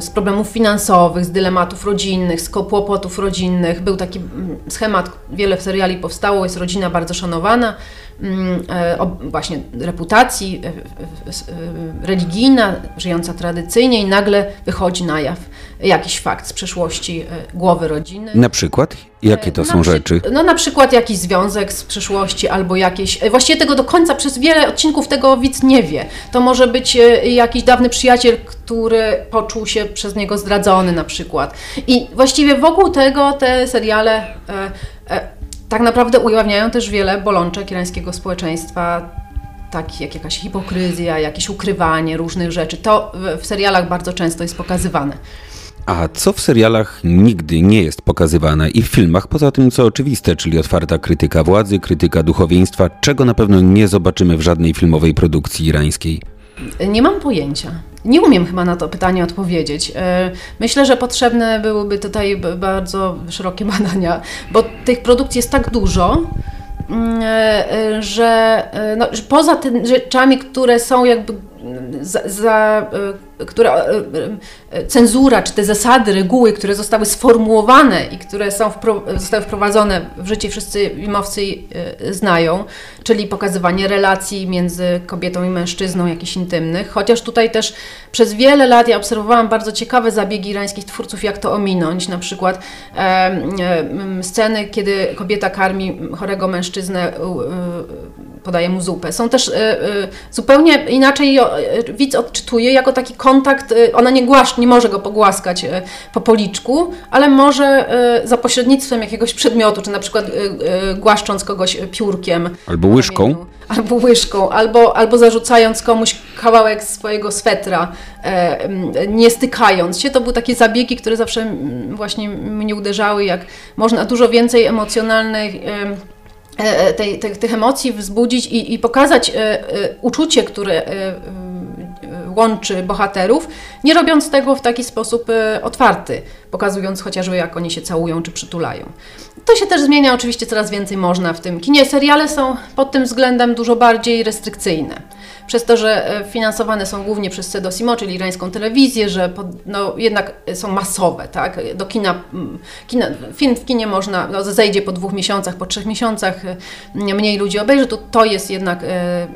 z problemów finansowych, z dylematów rodzinnych, z kłopotów rodzinnych. Był taki schemat, wiele seriali powstało, jest rodzina bardzo szanowana, Mm, właśnie reputacji e, e, religijna, żyjąca tradycyjnie i nagle wychodzi na jaw jakiś fakt z przeszłości głowy rodziny. Na przykład? Jakie to są rzeczy? No na przykład jakiś związek z przeszłości albo jakieś, właściwie tego do końca, przez wiele odcinków tego widz nie wie. To może być jakiś dawny przyjaciel, który poczuł się przez niego zdradzony na przykład. I właściwie wokół tego te seriale tak naprawdę ujawniają też wiele bolączek irańskiego społeczeństwa, takich jak jakaś hipokryzja, jakieś ukrywanie różnych rzeczy. To w serialach bardzo często jest pokazywane. A co w serialach nigdy nie jest pokazywane i w filmach, poza tym co oczywiste, czyli otwarta krytyka władzy, krytyka duchowieństwa, czego na pewno nie zobaczymy w żadnej filmowej produkcji irańskiej? Nie mam pojęcia. Nie umiem chyba na to pytanie odpowiedzieć. E, myślę, że potrzebne byłyby tutaj bardzo szerokie badania, bo tych produkcji jest tak dużo, mm, e, e, że, no, że poza tymi rzeczami, które są jakby za, za które cenzura, czy te zasady, reguły, które zostały sformułowane i które są wpro, zostały wprowadzone w życie, wszyscy filmowcy znają, czyli pokazywanie relacji między kobietą i mężczyzną, jakichś intymnych. Chociaż tutaj też przez wiele lat ja obserwowałam bardzo ciekawe zabiegi irańskich twórców, jak to ominąć. Na przykład e, e, sceny, kiedy kobieta karmi chorego mężczyznę, e, podaje mu zupę. Są też e, e, zupełnie inaczej widz odczytuje jako taki kontakt, ona nie, głaszcz, nie może go pogłaskać po policzku, ale może za pośrednictwem jakiegoś przedmiotu, czy na przykład głaszcząc kogoś piórkiem. Albo łyżką. Albo łyżką, albo, albo zarzucając komuś kawałek swojego swetra, e, nie stykając się. To były takie zabiegi, które zawsze właśnie mnie uderzały, jak można dużo więcej emocjonalnych. E, tej, tej, tych emocji wzbudzić i, i pokazać e, uczucie, które łączy bohaterów, nie robiąc tego w taki sposób otwarty, pokazując chociażby jak oni się całują czy przytulają. To się też zmienia, oczywiście coraz więcej można w tym kinie. Seriale są pod tym względem dużo bardziej restrykcyjne. Przez to, że e, finansowane są głównie przez Sedosimo, czyli irańską telewizję, że pod, no, jednak są masowe, tak? Do kina, mm, kina, film w kinie można, no, zejdzie po dwóch miesiącach, po trzech miesiącach, mniej ludzi obejrzy, to to jest jednak e, e,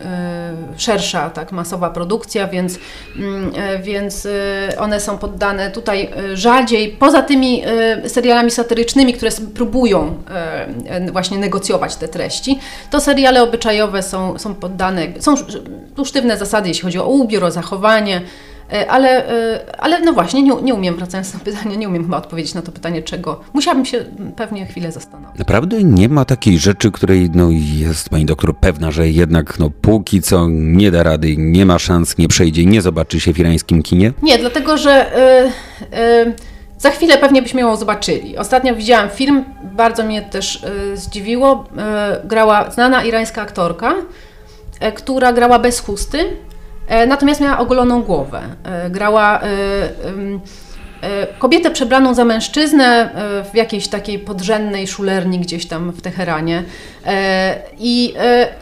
szersza, tak, masowa produkcja, więc, mm, e, więc e, one są poddane tutaj e, rzadziej, poza tymi e, serialami satyrycznymi, które próbują e, e, właśnie negocjować te treści, to seriale obyczajowe są, są poddane, są tu sztywne zasady, jeśli chodzi o ubiór, o zachowanie, e, ale, e, ale no właśnie, nie, nie umiem, wracając do pytania, nie umiem chyba odpowiedzieć na to pytanie, czego. Musiałabym się pewnie chwilę zastanowić. Naprawdę nie ma takiej rzeczy, której no, jest pani doktor pewna, że jednak no, póki co nie da rady, nie ma szans, nie przejdzie, nie zobaczy się w irańskim kinie? Nie, dlatego że y, y, za chwilę pewnie byśmy ją zobaczyli. Ostatnio widziałam film, bardzo mnie też zdziwiło. Grała znana irańska aktorka, która grała bez chusty, y, natomiast miała ogoloną głowę. Y, grała kobietę przebraną za mężczyznę w jakiejś takiej podrzędnej szulerni gdzieś tam w Teheranie. I,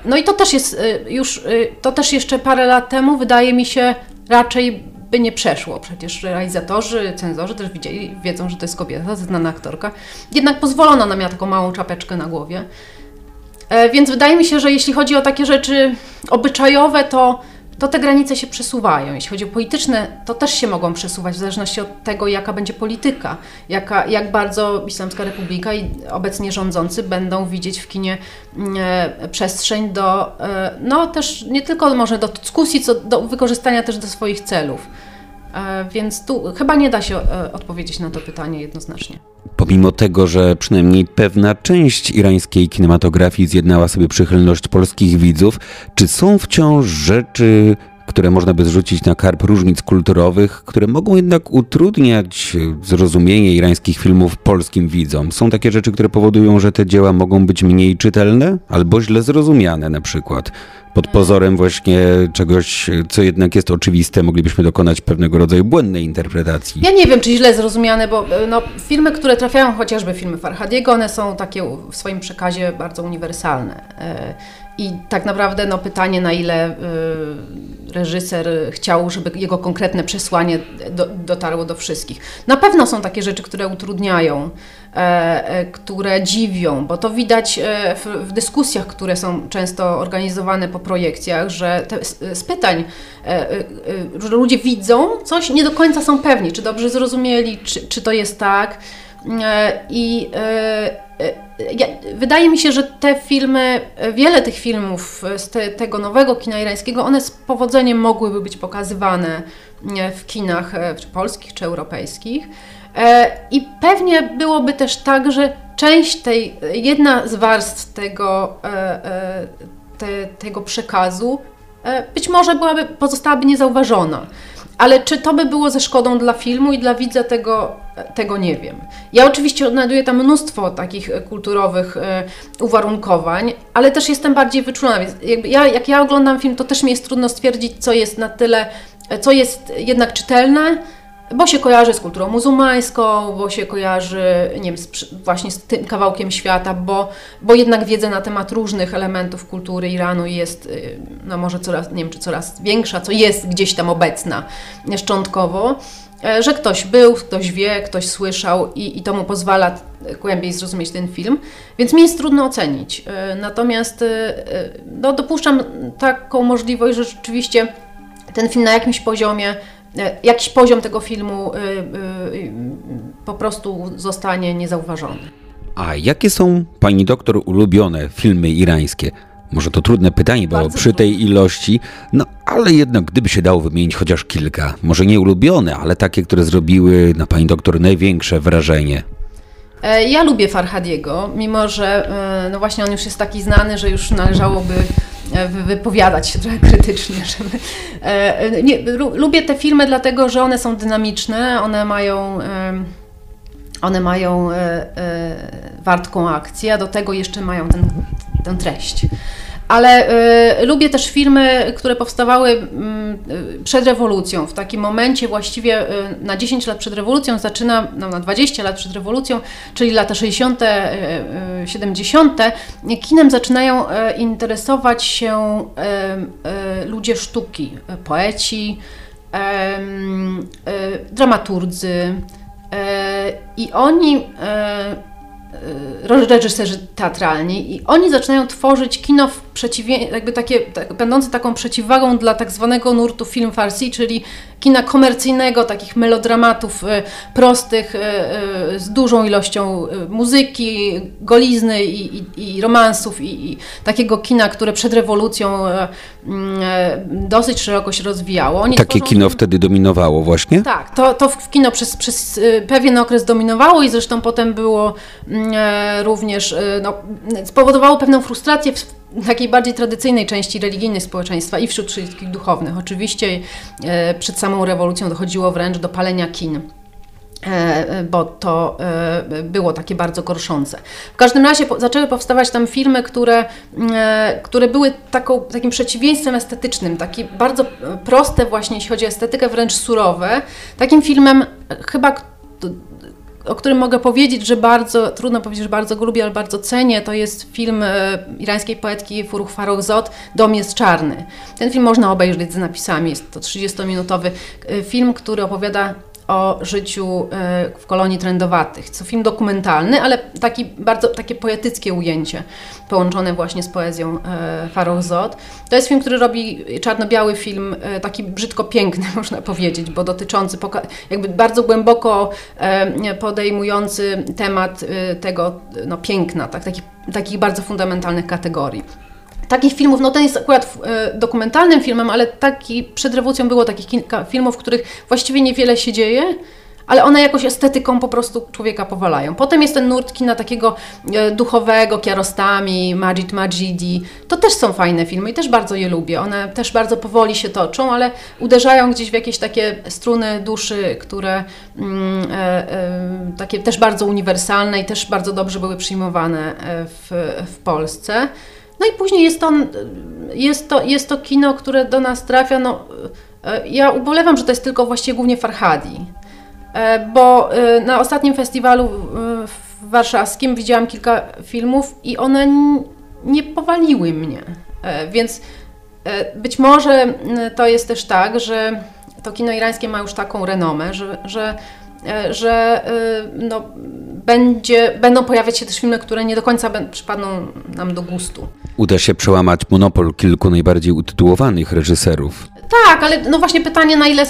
no i to też jest już, to też jeszcze parę lat temu wydaje mi się raczej by nie przeszło. Przecież realizatorzy, cenzorzy też widzieli, wiedzą, że to jest kobieta, znana aktorka. Jednak pozwolono, ona miała taką małą czapeczkę na głowie. E, Więc wydaje mi się, że jeśli chodzi o takie rzeczy obyczajowe, to, to te granice się przesuwają. Jeśli chodzi o polityczne, to też się mogą przesuwać w zależności od tego, jaka będzie polityka, jaka, jak bardzo Islamska Republika i obecnie rządzący będą widzieć w kinie mm, e, przestrzeń do, e, no też nie tylko może do dyskusji, co do wykorzystania też do swoich celów. E, Więc tu chyba nie da się e, odpowiedzieć na to pytanie jednoznacznie. Pomimo tego, że przynajmniej pewna część irańskiej kinematografii zjednała sobie przychylność polskich widzów, czy są wciąż rzeczy, które można by zrzucić na karp różnic kulturowych, które mogą jednak utrudniać zrozumienie irańskich filmów polskim widzom? Są takie rzeczy, które powodują, że te dzieła mogą być mniej czytelne albo źle zrozumiane na przykład. Pod pozorem właśnie czegoś, co jednak jest oczywiste, moglibyśmy dokonać pewnego rodzaju błędnej interpretacji. Ja nie wiem, czy źle zrozumiane, bo e, no, filmy, które trafiają, chociażby filmy Farhadiego, one są takie w swoim przekazie bardzo uniwersalne. I tak naprawdę no, pytanie, na ile e, reżyser chciał, żeby jego konkretne przesłanie do, dotarło do wszystkich. Na pewno są takie rzeczy, które utrudniają, e, e, które dziwią, bo to widać e, w, w dyskusjach, które są często organizowane po projekcjach, że te, z, pytań, e, e, e, ludzie widzą coś, nie do końca są pewni, czy dobrze zrozumieli, czy, czy to jest tak. E, I e, e, wydaje mi się, że te filmy, wiele tych filmów z te, tego nowego kina irańskiego, one z powodzeniem mogłyby być pokazywane w kinach czy polskich, czy europejskich. I pewnie byłoby też tak, że część tej, jedna z warstw tego, te, tego przekazu być może byłaby, pozostałaby niezauważona. Ale czy to by było ze szkodą dla filmu i dla widza, tego, tego nie wiem. Ja oczywiście odnajduję tam mnóstwo takich e, kulturowych e, uwarunkowań, ale też jestem bardziej wyczulona. Więc ja, jak ja oglądam film, to też mi jest trudno stwierdzić, co jest na tyle, e, co jest jednak czytelne, bo się kojarzy z kulturą muzułmańską, bo się kojarzy nie wiem, z, właśnie z tym kawałkiem świata, bo, bo jednak wiedza na temat różnych elementów kultury Iranu jest, y, no może coraz, nie wiem czy coraz większa, co jest gdzieś tam obecna szczątkowo, e, że ktoś był, ktoś wie, ktoś słyszał i, i to mu pozwala y, głębiej zrozumieć ten film, więc mi jest trudno ocenić. E, Natomiast no, dopuszczam taką możliwość, że rzeczywiście ten film na jakimś poziomie, e, jakiś poziom tego filmu y, y, y, po prostu zostanie niezauważony. A jakie są pani doktor ulubione filmy irańskie? Może to trudne pytanie, bo Bardzo przy tej ilości, no ale jednak gdyby się dało wymienić chociaż kilka, może nie ulubione, ale takie, które zrobiły na pani doktor największe wrażenie. E, Ja lubię Farhadiego, mimo że e, no właśnie on już jest taki znany, że już należałoby e, wypowiadać się trochę krytycznie. Żeby, e, e, nie, lu- lubię te filmy dlatego, że one są dynamiczne, one mają, one mają e, e, wartką akcję, a do tego jeszcze mają ten, tę treść. Ale y, lubię też filmy, które powstawały y, przed rewolucją. W takim momencie właściwie y, na 10 lat przed rewolucją zaczyna, no, na 20 lat przed rewolucją, czyli lata 60., 70., kinem zaczynają interesować się ludzie sztuki, poeci, dramaturdzy. I oni reżyserzy teatralni i oni zaczynają tworzyć kino w przeciwie, jakby takie, tak, będące taką przeciwwagą dla tak zwanego nurtu film farsi, czyli kina komercyjnego, takich melodramatów y, prostych, y, y, z dużą ilością muzyki, golizny i, i, i romansów i, i, takiego kina, które przed rewolucją mm, dosyć szeroko się rozwijało. Oni Takie tworzą... kino wtedy dominowało właśnie? Tak, to, to kino przez, przez pewien okres dominowało i zresztą potem było mm, również, no, spowodowało pewną frustrację w takiej bardziej tradycyjnej części religijnej społeczeństwa i wśród wszystkich duchownych. Oczywiście e, przed samą rewolucją dochodziło wręcz do palenia kin e, bo to e, było takie bardzo gorszące. W każdym razie zaczęły powstawać tam filmy, które, które były taką, takim przeciwieństwem estetycznym, takie bardzo proste właśnie, jeśli chodzi o estetykę, wręcz surowe. Takim filmem chyba o którym mogę powiedzieć, że bardzo, trudno powiedzieć, że bardzo go lubię, ale bardzo cenię, to jest film e, irańskiej poetki Furuh Farrokhzad Dom jest czarny. Ten film można obejrzeć z napisami, jest to 30-minutowy e, film, który opowiada o życiu e, w kolonii trendowatych. To film dokumentalny, ale taki bardzo takie poetyckie ujęcie, połączone właśnie z poezją e, Farouk Zod. To jest film, który robi czarno-biały film, e, taki brzydko piękny, można powiedzieć, bo dotyczący, jakby bardzo głęboko podejmujący temat tego no, piękna, tak, takich, takich bardzo fundamentalnych kategorii takich filmów, no ten jest akurat e, dokumentalnym filmem, ale taki przed rewolucją było takich kilka filmów, w których właściwie niewiele się dzieje, ale one jakoś estetyką po prostu człowieka powalają. Potem jest ten nurt kina takiego e, duchowego, Kiarostami, Majid Majidi. To też są fajne filmy i też bardzo je lubię. One też bardzo powoli się toczą, ale uderzają gdzieś w jakieś takie struny duszy, które mm, e, e, takie też bardzo uniwersalne i też bardzo dobrze były przyjmowane e, w, w Polsce. No i później jest to, jest to, jest to kino, które do nas trafia. No, e, ja ubolewam, że to jest tylko właściwie głównie Farhadi, e, bo e, na ostatnim festiwalu warszawskim widziałam kilka filmów i one nie powaliły mnie. Więc być może to jest też tak, że to kino irańskie ma już taką renomę, że, że że e, no, będzie, będą pojawiać się też filmy, które nie do końca przypadną nam do gustu. Uda się przełamać monopol kilku najbardziej utytułowanych reżyserów. Tak, ale no właśnie pytanie na ile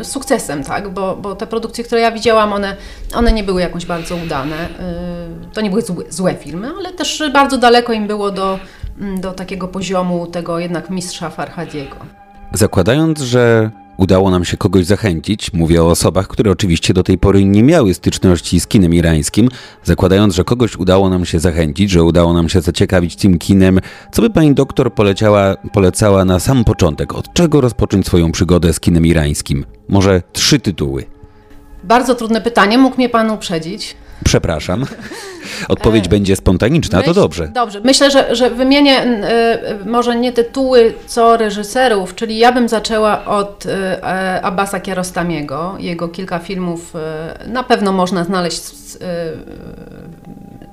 y, sukcesem, tak? Bo, bo te produkcje, które ja widziałam, one, one nie były jakoś bardzo udane. Y, to nie były złe, złe filmy, ale też bardzo daleko im było do, mm, do takiego poziomu tego jednak mistrza Farhadiego. Zakładając, że Udało nam się kogoś zachęcić, mówię o osobach, które oczywiście do tej pory nie miały styczności z kinem irańskim, zakładając, że kogoś udało nam się zachęcić, że udało nam się zaciekawić tym kinem, co by pani doktor poleciała, polecała na sam początek? Od czego rozpocząć swoją przygodę z kinem irańskim? Może trzy tytuły. Bardzo trudne pytanie, mógł mnie pan uprzedzić. Przepraszam. Odpowiedź e, będzie spontaniczna, myśl, to dobrze. Dobrze. Myślę, że, że wymienię y, może nie tytuły, co reżyserów, czyli ja bym zaczęła od y, Abbasa Kiarostamiego. Jego kilka filmów y, na pewno można znaleźć z,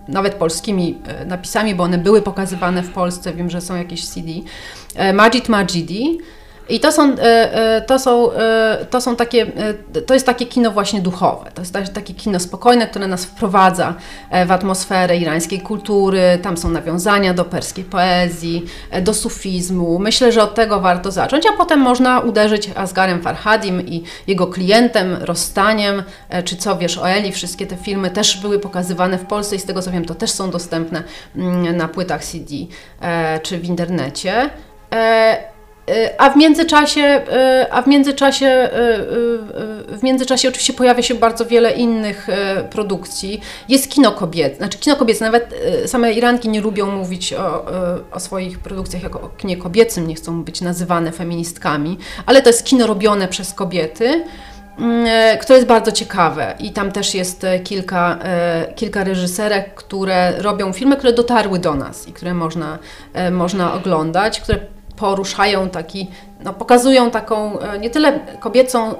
nawet polskimi napisami, bo one były pokazywane w Polsce. Wiem, że są jakieś CD. Majid Majidi i to są, e, e, to są, e, to są takie, to jest takie kino właśnie duchowe. To jest takie kino spokojne, które nas wprowadza w atmosferę irańskiej kultury. Tam są nawiązania do perskiej poezji, do sufizmu. Myślę, że od tego warto zacząć, a potem można uderzyć Asgarem Farhadim i jego klientem, rozstaniem, czy co wiesz o Eli. Wszystkie te filmy też były pokazywane w Polsce i z tego co wiem, to też są dostępne mm, na płytach CD czy w internecie. A w międzyczasie, a w międzyczasie, w międzyczasie oczywiście pojawia się bardzo wiele innych produkcji. Jest kino kobiece, znaczy kino kobiece, nawet same Iranki nie lubią mówić o, o swoich produkcjach jako o kinie kobiecym, nie chcą być nazywane feministkami, ale to jest kino robione przez kobiety. mm, e, które jest bardzo ciekawe i tam też jest e, kilka, e, kilka reżyserek, które robią filmy, które dotarły do nas i które można, można oglądać, które poruszają taki, no, pokazują taką nie tyle kobiecą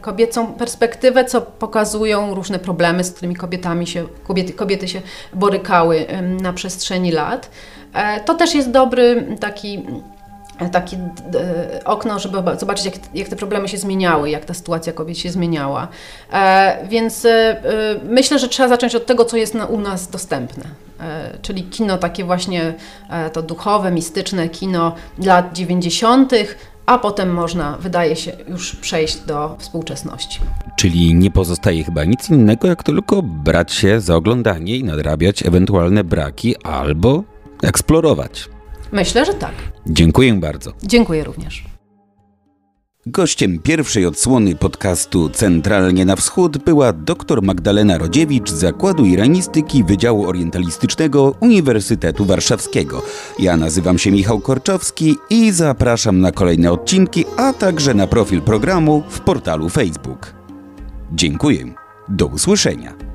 kobiecą perspektywę, co pokazują różne problemy, z którymi kobietami się, kobiety, kobiety się borykały na przestrzeni lat. To też jest dobry taki takie okno, żeby zobaczyć, jak, jak, te problemy się zmieniały, jak ta sytuacja kobiet się zmieniała. E, więc e, e, myślę, że trzeba zacząć od tego, co jest na, u nas dostępne. E, czyli kino takie właśnie e, to duchowe, mistyczne kino lat 90., a potem można, wydaje się, już przejść do współczesności. Czyli nie pozostaje chyba nic innego, jak tylko brać się za oglądanie i nadrabiać ewentualne braki albo eksplorować. Myślę, że tak. Dziękuję bardzo. Dziękuję również. Gościem pierwszej odsłony podcastu Centralnie na Wschód była dr Magdalena Rodziewicz z Zakładu Iranistyki Wydziału Orientalistycznego Uniwersytetu Warszawskiego. Ja nazywam się Michał Korczowski i zapraszam na kolejne odcinki, a także na profil programu w portalu Facebook. Dziękuję. Do usłyszenia.